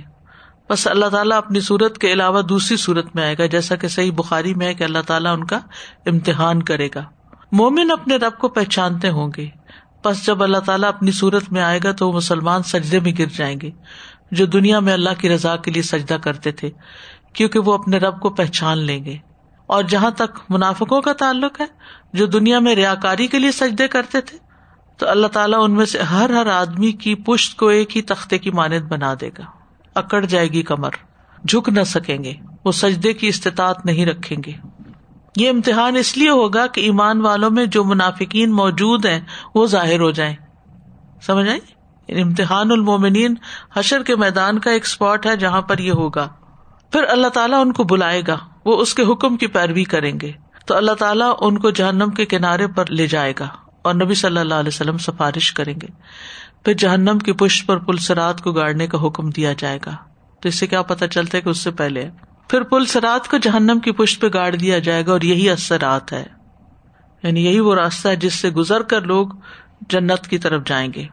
بس اللہ تعالیٰ اپنی صورت کے علاوہ دوسری صورت میں آئے گا، جیسا کہ صحیح بخاری میں ہے کہ اللہ تعالیٰ ان کا امتحان کرے گا۔ مومن اپنے رب کو پہچانتے ہوں گے۔ بس جب اللہ تعالیٰ اپنی صورت میں آئے گا تو وہ مسلمان سجدے میں گر جائیں گے، جو دنیا میں اللہ کی رضا کے لیے سجدہ کرتے تھے، کیونکہ وہ اپنے رب کو پہچان لیں گے۔ اور جہاں تک منافقوں کا تعلق ہے، جو دنیا میں ریا کاری کے لیے سجدے کرتے تھے، تو اللہ تعالیٰ ان میں سے ہر ہر آدمی کی پشت کو ایک ہی تختے کی مانند بنا دے گا۔ اکڑ جائے گی کمر۔ جھک نہ سکیں گے۔ وہ سجدے کی استطاعت نہیں رکھیں گے۔ یہ امتحان اس لیے ہوگا کہ ایمان والوں میں جو منافقین موجود ہیں، وہ ظاہر ہو جائیں۔ سمجھ آئی؟ یعنی امتحان المومنین حشر کے میدان کا ایک اسپاٹ ہے جہاں پر یہ ہوگا۔ پھر اللہ تعالیٰ ان کو بلائے گا۔ وہ اس کے حکم کی پیروی کریں گے۔ تو اللہ تعالیٰ ان کو جہنم کے کنارے پر لے جائے گا اور نبی صلی اللہ علیہ وسلم سفارش کریں گے۔ پھر جہنم کی پشت پر پل سرات کو گاڑنے کا حکم دیا جائے گا۔ تو اس سے کیا پتا چلتا ہے کہ اس سے پہلے پھر پل سرات کو جہنم کی پشت پہ گاڑ دیا جائے گا اور یہی اثرات ہے۔ یعنی یہی وہ راستہ ہے جس سے گزر کر لوگ جنت کی طرف جائیں گے۔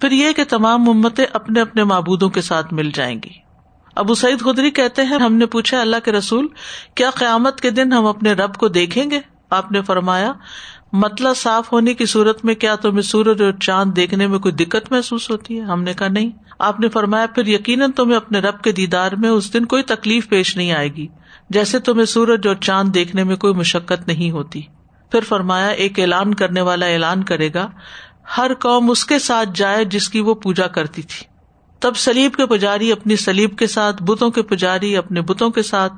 پھر یہ کہ تمام امتیں اپنے اپنے معبودوں کے ساتھ مل جائیں گی۔ ابو سعید خدری کہتے ہیں، ہم نے پوچھا اللہ کے رسول، کیا قیامت کے دن ہم اپنے رب کو دیکھیں گے؟ آپ نے فرمایا مطلب صاف ہونے کی صورت میں کیا تمہیں سورج اور چاند دیکھنے میں کوئی دقت محسوس ہوتی ہے؟ ہم نے کہا، نہیں۔ آپ نے فرمایا، پھر یقیناً تمہیں اپنے رب کے دیدار میں اس دن کوئی تکلیف پیش نہیں آئے گی، جیسے تمہیں سورج اور چاند دیکھنے میں کوئی مشقت نہیں ہوتی۔ پھر فرمایا، ایک اعلان کرنے والا اعلان کرے گا۔ ہر قوم اس کے ساتھ جائے جس کی وہ پوجا کرتی تھی۔ تب سلیب کے پجاری اپنی سلیب کے ساتھ، بتوں کے پجاری اپنے بتوں کے ساتھ،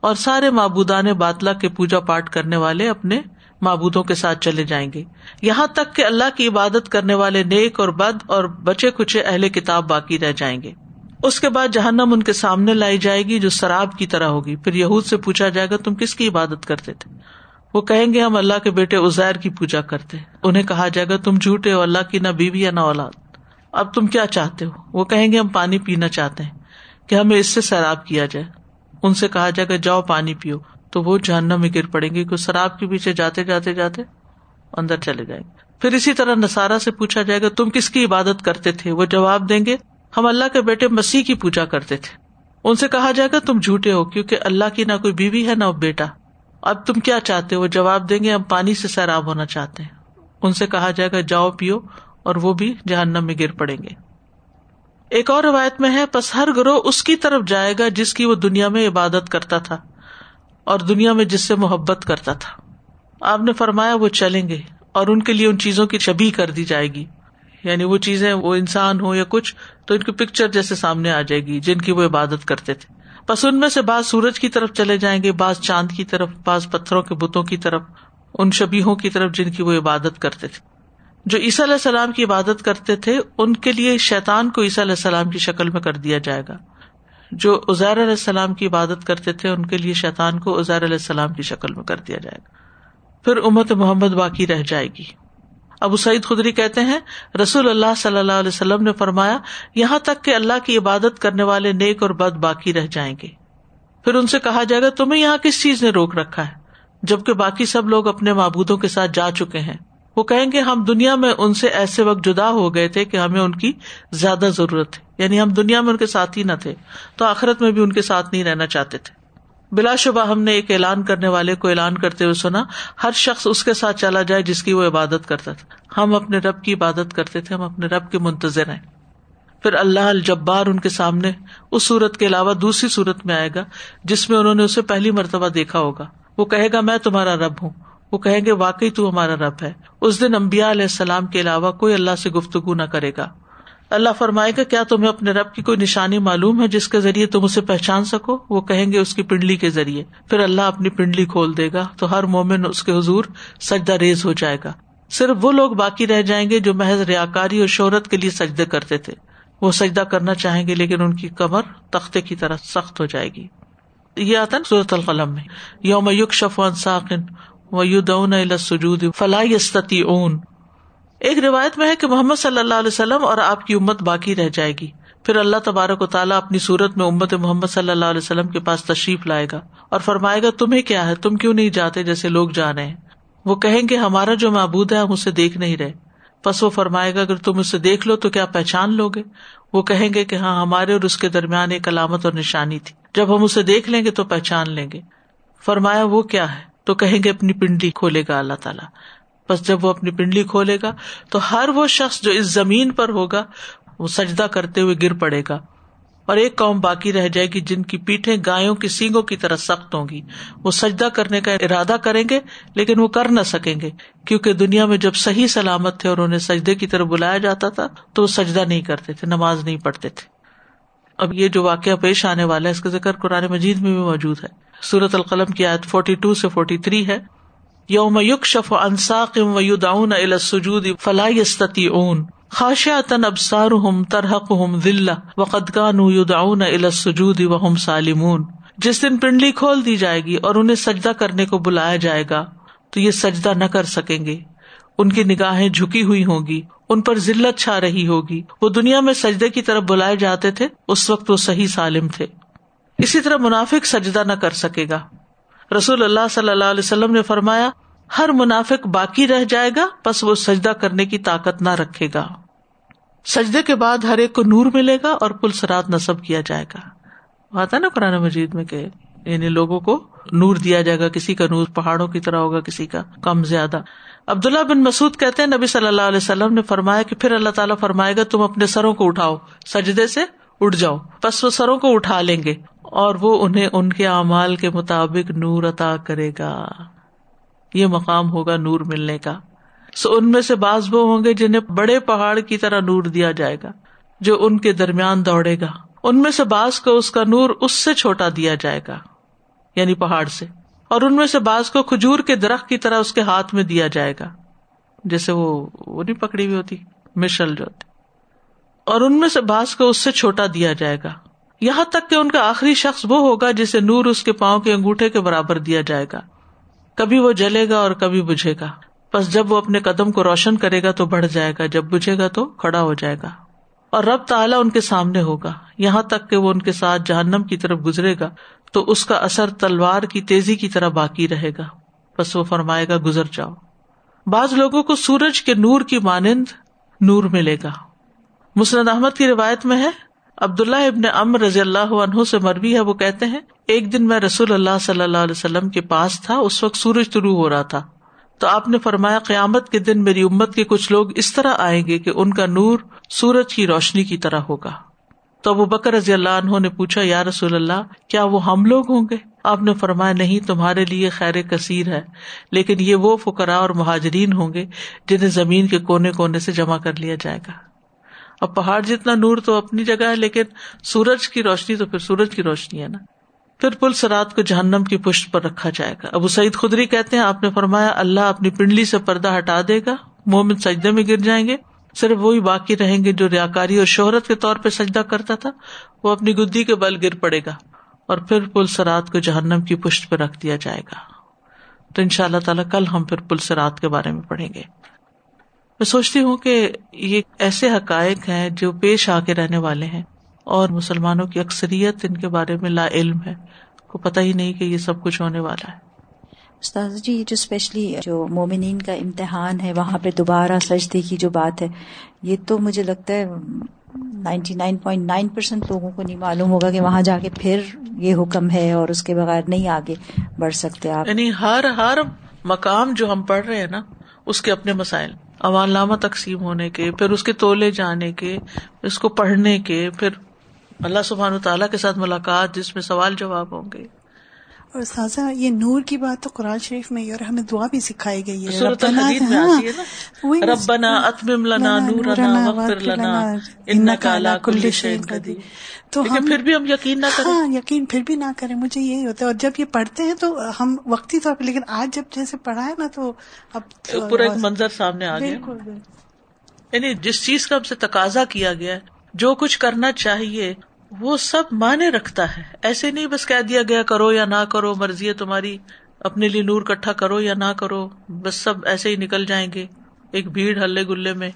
اور سارے معبودان باطلا کے پوجا پاٹ کرنے والے اپنے معبودوں کے ساتھ چلے جائیں گے۔ یہاں تک کہ اللہ کی عبادت کرنے والے نیک اور بد اور بچے کچے اہل کتاب باقی رہ جائیں گے۔ اس کے بعد جہنم ان کے سامنے لائی جائے گی جو شراب کی طرح ہوگی۔ پھر یہود سے پوچھا جائے گا، تم کس کی عبادت کرتے تھے؟ وہ کہیں گے، ہم اللہ کے بیٹے ازیر کی پوجا کرتے انہیں کہا جائے گا، تم جھوٹے ہو، اللہ کی نہ بیوی یا نہ اولاد۔ اب تم کیا چاہتے ہو؟ وہ کہیں گے، ہم پانی پینا چاہتے ہیں کہ ہمیں اس سے سیراب کیا جائے۔ ان سے کہا جائے گا، جاؤ پانی پیو۔ تو وہ جہنم میں گر پڑیں گے کہ شراب کے پیچھے جاتے جاتے جاتے اندر چلے جائیں گے۔ پھر اسی طرح نسارا سے پوچھا جائے گا، تم کس کی عبادت کرتے تھے؟ وہ جواب دیں گے، ہم اللہ کے بیٹے مسیح کی پوجا کرتے تھے۔ ان سے کہا جائے گا، تم جھوٹے ہو، کیونکہ اللہ کی نہ کوئی بیوی ہے نہ بیٹا۔ اب تم کیا چاہتے ہو؟ وہ جواب دیں گے، ہم پانی سے سیراب ہونا چاہتے ہیں۔ ان سے کہا جائے گا، جاؤ پیو، اور وہ بھی جہنم میں گر پڑیں گے۔ ایک اور روایت میں ہے بس ہر گروہ اس کی طرف جائے گا جس کی وہ دنیا میں عبادت کرتا تھا۔ اور دنیا میں جس سے محبت کرتا تھا۔ آپ نے فرمایا وہ چلیں گے اور ان کے لیے ان چیزوں کی چھبی کر دی جائے گی۔ یعنی وہ چیزیں، وہ انسان ہو یا کچھ، تو ان کی پکچر جیسے سامنے آ جائے گی، جن کی وہ عبادت کرتے تھے۔ بس ان میں سے بعض سورج کی طرف چلے جائیں گے، بعض چاند کی طرف، بعض پتھروں کے بتوں کی طرف، ان شبیوں کی طرف جن کی وہ عبادت کرتے تھے۔ جو عیسیٰ علیہ السلام کی عبادت کرتے تھے، ان کے لیے شیطان کو عیسیٰ علیہ السلام کی شکل میں کر دیا جائے گا۔ جو ازیر علیہ السلام کی عبادت کرتے تھے، ان کے لیے شیطان کو ازیر علیہ السلام کی شکل میں کر دیا جائے گا۔ پھر امت محمد باقی رہ جائے گی۔ ابو سعید خدری کہتے ہیں، رسول اللہ صلی اللہ علیہ وسلم نے فرمایا، یہاں تک کہ اللہ کی عبادت کرنے والے نیک اور بد باقی رہ جائیں گے۔ پھر ان سے کہا جائے گا، تمہیں یہاں کس چیز نے روک رکھا ہے؟ جبکہ باقی سب لوگ اپنے معبودوں کے ساتھ جا چکے ہیں۔ وہ کہیں گے ہم دنیا میں ان سے ایسے وقت جدا ہو گئے تھے کہ ہمیں ان کی زیادہ ضرورت ہے یعنی ہم دنیا میں ان کے ساتھ ہی نہ تھے، تو آخرت میں بھی ان کے ساتھ نہیں رہنا چاہتے تھے۔ بلا شبہ ہم نے ایک اعلان کرنے والے کو اعلان کرتے ہوئے سنا، ہر شخص اس کے ساتھ چلا جائے جس کی وہ عبادت کرتا تھا۔ ہم اپنے رب کی عبادت کرتے تھے، ہم اپنے رب کے منتظر ہیں۔ پھر اللہ الجبار ان کے سامنے اس صورت کے علاوہ دوسری صورت میں آئے گا، جس میں انہوں نے اسے پہلی مرتبہ دیکھا ہوگا۔ وہ کہے گا، میں تمہارا رب ہوں۔ وہ کہیں گے، واقعی تو ہمارا رب ہے. اس دن امبیا علیہ السلام کے علاوہ کوئی اللہ سے گفتگو نہ کرے گا۔ اللہ فرمائے گا، کیا تمہیں اپنے رب کی کوئی نشانی معلوم ہے جس کے ذریعے تم اسے پہچان سکو؟ وہ کہیں گے، اس کی پنڈلی کے ذریعے۔ پھر اللہ اپنی پنڈلی کھول دے گا تو ہر مومن اس کے حضور سجدہ ریز ہو جائے گا۔ صرف وہ لوگ باقی رہ جائیں گے جو محض ریاکاری اور شہرت کے لیے سجدے کرتے تھے۔ وہ سجدہ کرنا چاہیں گے، لیکن ان کی کمر تختے کی طرح سخت ہو جائے گی۔ یہ آتا نا صورت القلم میں، یوم یوک شف ساکن و یو دون سجود فلاحی اون ایک روایت میں ہے کہ محمد صلی اللہ علیہ وسلم اور آپ کی امت باقی رہ جائے گی۔ پھر اللہ تبارک و تعالیٰ اپنی صورت میں امت محمد صلی اللہ علیہ وسلم کے پاس تشریف لائے گا اور فرمائے گا، تمہیں کیا ہے؟ تم کیوں نہیں جاتے جیسے لوگ جا رہے ہیں؟ وہ کہیں گے، ہمارا جو معبود ہے، ہم اسے دیکھ نہیں رہے۔ بس وہ فرمائے گا، اگر تم اسے دیکھ لو تو کیا پہچان لو گے؟ وہ کہیں گے کہ ہاں ہمارے اور اس کے درمیان ایک علامت اور نشانی تھی۔ جب ہم اسے دیکھ لیں گے تو پہچان لیں گے۔ فرمایا، وہ کیا ہے؟ تو کہیں گے اپنی پنڈلی کھولے گا اللہ تعالیٰ۔ بس جب وہ اپنی پنڈلی کھولے گا تو ہر وہ شخص جو اس زمین پر ہوگا، وہ سجدہ کرتے ہوئے گر پڑے گا۔ اور ایک قوم باقی رہ جائے گی جن کی پیٹھیں گایوں کی سینگوں کی طرح سخت ہوں گی۔ وہ سجدہ کرنے کا ارادہ کریں گے، لیکن وہ کر نہ سکیں گے۔ کیونکہ دنیا میں جب صحیح سلامت تھے اور انہیں سجدے کی طرف بلایا جاتا تھا، تو وہ سجدہ نہیں کرتے تھے، نماز نہیں پڑھتے تھے۔ اب یہ جو واقعہ پیش آنے والا ہے، اس کا ذکر قرآن مجید میں بھی موجود ہے۔ سورت القلم کی آیت فورٹی ٹو سے فورٹی تھری ہے۔ یوم یوک شف انساقم و یدعون السجود فلا يستطيعون خاشعة ابصارهم ترهقهم ذلة وقد كانوا يدعون الى السجود وهم سالمون۔ جس دن پنڈلی کھول دی جائے گی اور انہیں سجدہ کرنے کو بلایا جائے گا، تو یہ سجدہ نہ کر سکیں گے۔ ان کی نگاہیں جھکی ہوئی ہوں گی، ان پر ذلت چھا رہی ہوگی۔ وہ دنیا میں سجدے کی طرف بلائے جاتے تھے، اس وقت وہ صحیح سالم تھے۔ اسی طرح منافق سجدہ نہ کر سکے گا۔ رسول اللہ صلی اللہ علیہ وسلم نے فرمایا، ہر منافق باقی رہ جائے گا بس وہ سجدہ کرنے کی طاقت نہ رکھے گا۔ سجدے کے بعد ہر ایک کو نور ملے گا اور پل سرات نصب کیا جائے گا۔ آتا نا قرآن مجید میں کہ یعنی لوگوں کو نور دیا جائے گا، کسی کا نور پہاڑوں کی طرح ہوگا، کسی کا کم زیادہ۔ عبداللہ بن مسعد کہتے ہیں، نبی صلی اللہ علیہ وسلم نے فرمایا کہ پھر اللہ تعالیٰ فرمائے گا، تم اپنے سروں کو اٹھاؤ، سجدے سے اٹھ جاؤ بس وہ سروں کو اٹھا لیں گے۔ اور وہ انہیں ان کے اعمال کے مطابق نور عطا کرے گا۔ یہ مقام ہوگا نور ملنے کا۔ سو ان میں سے باز وہ ہوں گے جنہیں بڑے پہاڑ کی طرح نور دیا جائے گا، جو ان کے درمیان دوڑے گا۔ ان میں سے باز کو اس کا نور اس سے چھوٹا دیا جائے گا یعنی پہاڑ سے۔ اور ان میں سے باز کو کھجور کے درخت کی طرح اس کے ہاتھ میں دیا جائے گا، جیسے وہ وہ نہیں پکڑی ہوئی ہوتی، مشل جو ہوتی۔ اور ان میں سے باز کو اس سے چھوٹا دیا جائے گا۔ یہاں تک کہ ان کا آخری شخص وہ ہوگا جسے نور اس کے پاؤں کے انگوٹھے کے برابر دیا جائے گا۔ کبھی وہ جلے گا اور کبھی بجھے گا۔ بس جب وہ اپنے قدم کو روشن کرے گا تو بڑھ جائے گا، جب بجھے گا تو کھڑا ہو جائے گا۔ اور رب تعالیٰ ان کے سامنے ہوگا۔ یہاں تک کہ وہ ان کے ساتھ جہنم کی طرف گزرے گا تو اس کا اثر تلوار کی تیزی کی طرح باقی رہے گا۔ بس وہ فرمائے گا، گزر جاؤ۔ بعض لوگوں کو سورج کے نور کی مانند نور ملے گا۔ مسند احمد کی روایت میں ہے عبداللہ ابن ام رضی اللہ عنہ سے مربی ہے، وہ کہتے ہیں، ایک دن میں رسول اللہ صلی اللہ علیہ وسلم کے پاس تھا، اس وقت سورج شروع ہو رہا تھا۔ تو آپ نے فرمایا، قیامت کے دن میری امت کے کچھ لوگ اس طرح آئیں گے کہ ان کا نور سورج کی روشنی کی طرح ہوگا۔ تو وہ بکر رضی اللہ عنہ نے پوچھا، یا رسول اللہ، کیا وہ ہم لوگ ہوں گے؟ آپ نے فرمایا، نہیں، تمہارے لیے خیر کثیر ہے، لیکن یہ وہ فکرا اور مہاجرین ہوں گے جنہیں زمین کے کونے کونے سے جمع کر لیا جائے گا۔ اب پہاڑ جتنا نور تو اپنی جگہ ہے، لیکن سورج کی روشنی تو پھر سورج کی روشنی ہے نا۔ پھر پل سرات کو جہنم کی پشت پر رکھا جائے گا۔ ابو سعید خدری کہتے ہیں، آپ نے فرمایا، اللہ اپنی پنڈلی سے پردہ ہٹا دے گا، مومن سجدے میں گر جائیں گے۔ صرف وہی باقی رہیں گے جو ریاکاری اور شہرت کے طور پہ سجدہ کرتا تھا، وہ اپنی گدی کے بل گر پڑے گا۔ اور پھر پل سرات کو جہنم کی پشت پہ رکھ دیا جائے گا۔ تو ان شاء اللہ تعالیٰ کل ہم پھر پل سرات کے بارے میں پڑھیں گے۔ میں سوچتی ہوں کہ یہ ایسے حقائق ہیں جو پیش آ کے رہنے والے ہیں اور مسلمانوں کی اکثریت ان کے بارے میں لا علم ہے۔ کو پتا ہی نہیں کہ یہ سب کچھ ہونے والا ہے۔ استاذ جی جو اسپیشلی جو مومنین کا امتحان ہے وہاں پہ دوبارہ سجدے کی جو بات ہے یہ تو مجھے لگتا ہے ninety nine point nine percent لوگوں کو نہیں معلوم ہوگا کہ وہاں جا کے پھر یہ حکم ہے اور اس کے بغیر نہیں آگے بڑھ سکتے آپ۔ یعنی ہر ہر مقام جو ہم پڑھ رہے ہیں نا اس کے اپنے مسائل۔ عوام نامہ تقسیم ہونے کے، پھر اس کے تولے جانے کے، اس کو پڑھنے کے، پھر اللہ سبحان و تعالیٰ کے ساتھ ملاقات جس میں سوال جواب ہوں گے۔ اور سازا یہ نور کی بات تو قرآن شریف میں اور ہمیں دعا بھی سکھائی گئی ہے. ربنا- ہاں، ربنا اتمم لنا نورنا واغفر لنا. انك على كل شيء قدیر تو ہم پھر بھی ہم یقین نہ کریں. ہاں یقین پھر بھی نہ کریں مجھے یہی ہوتا ہے۔ اور جب یہ پڑھتے ہیں تو ہم وقتی طور پہ لیکن آج جب جیسے پڑھا ہے نا تو اب پورا ایک منظر سامنے آ گیا۔ یعنی جس چیز کا ہم سے تقاضا کیا گیا ہے جو کچھ کرنا چاہیے وہ سب معنی رکھتا ہے۔ ایسے نہیں بس کہہ دیا گیا کرو یا نہ کرو، مرضی ہے تمہاری، اپنے لیے نور کٹھا کرو یا نہ کرو، بس سب ایسے ہی نکل جائیں گے ایک بھیڑ ہلے گلے میں۔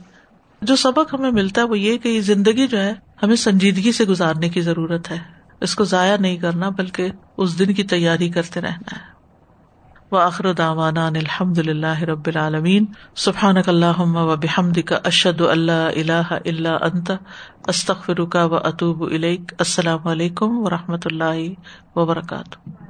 جو سبق ہمیں ملتا ہے وہ یہ کہ یہ زندگی جو ہے، ہمیں سنجیدگی سے گزارنے کی ضرورت ہے۔ اس کو ضائع نہیں کرنا، بلکہ اس دن کی تیاری کرتے رہنا ہے۔ و آخر الحمد للہ رب العالمین. سبحان اللہم و بحمد کا اشد اللہ اللہ اللہ انت استخر کا و اطوب السلام علیکم و رحمۃ اللہ وبرکاتہ.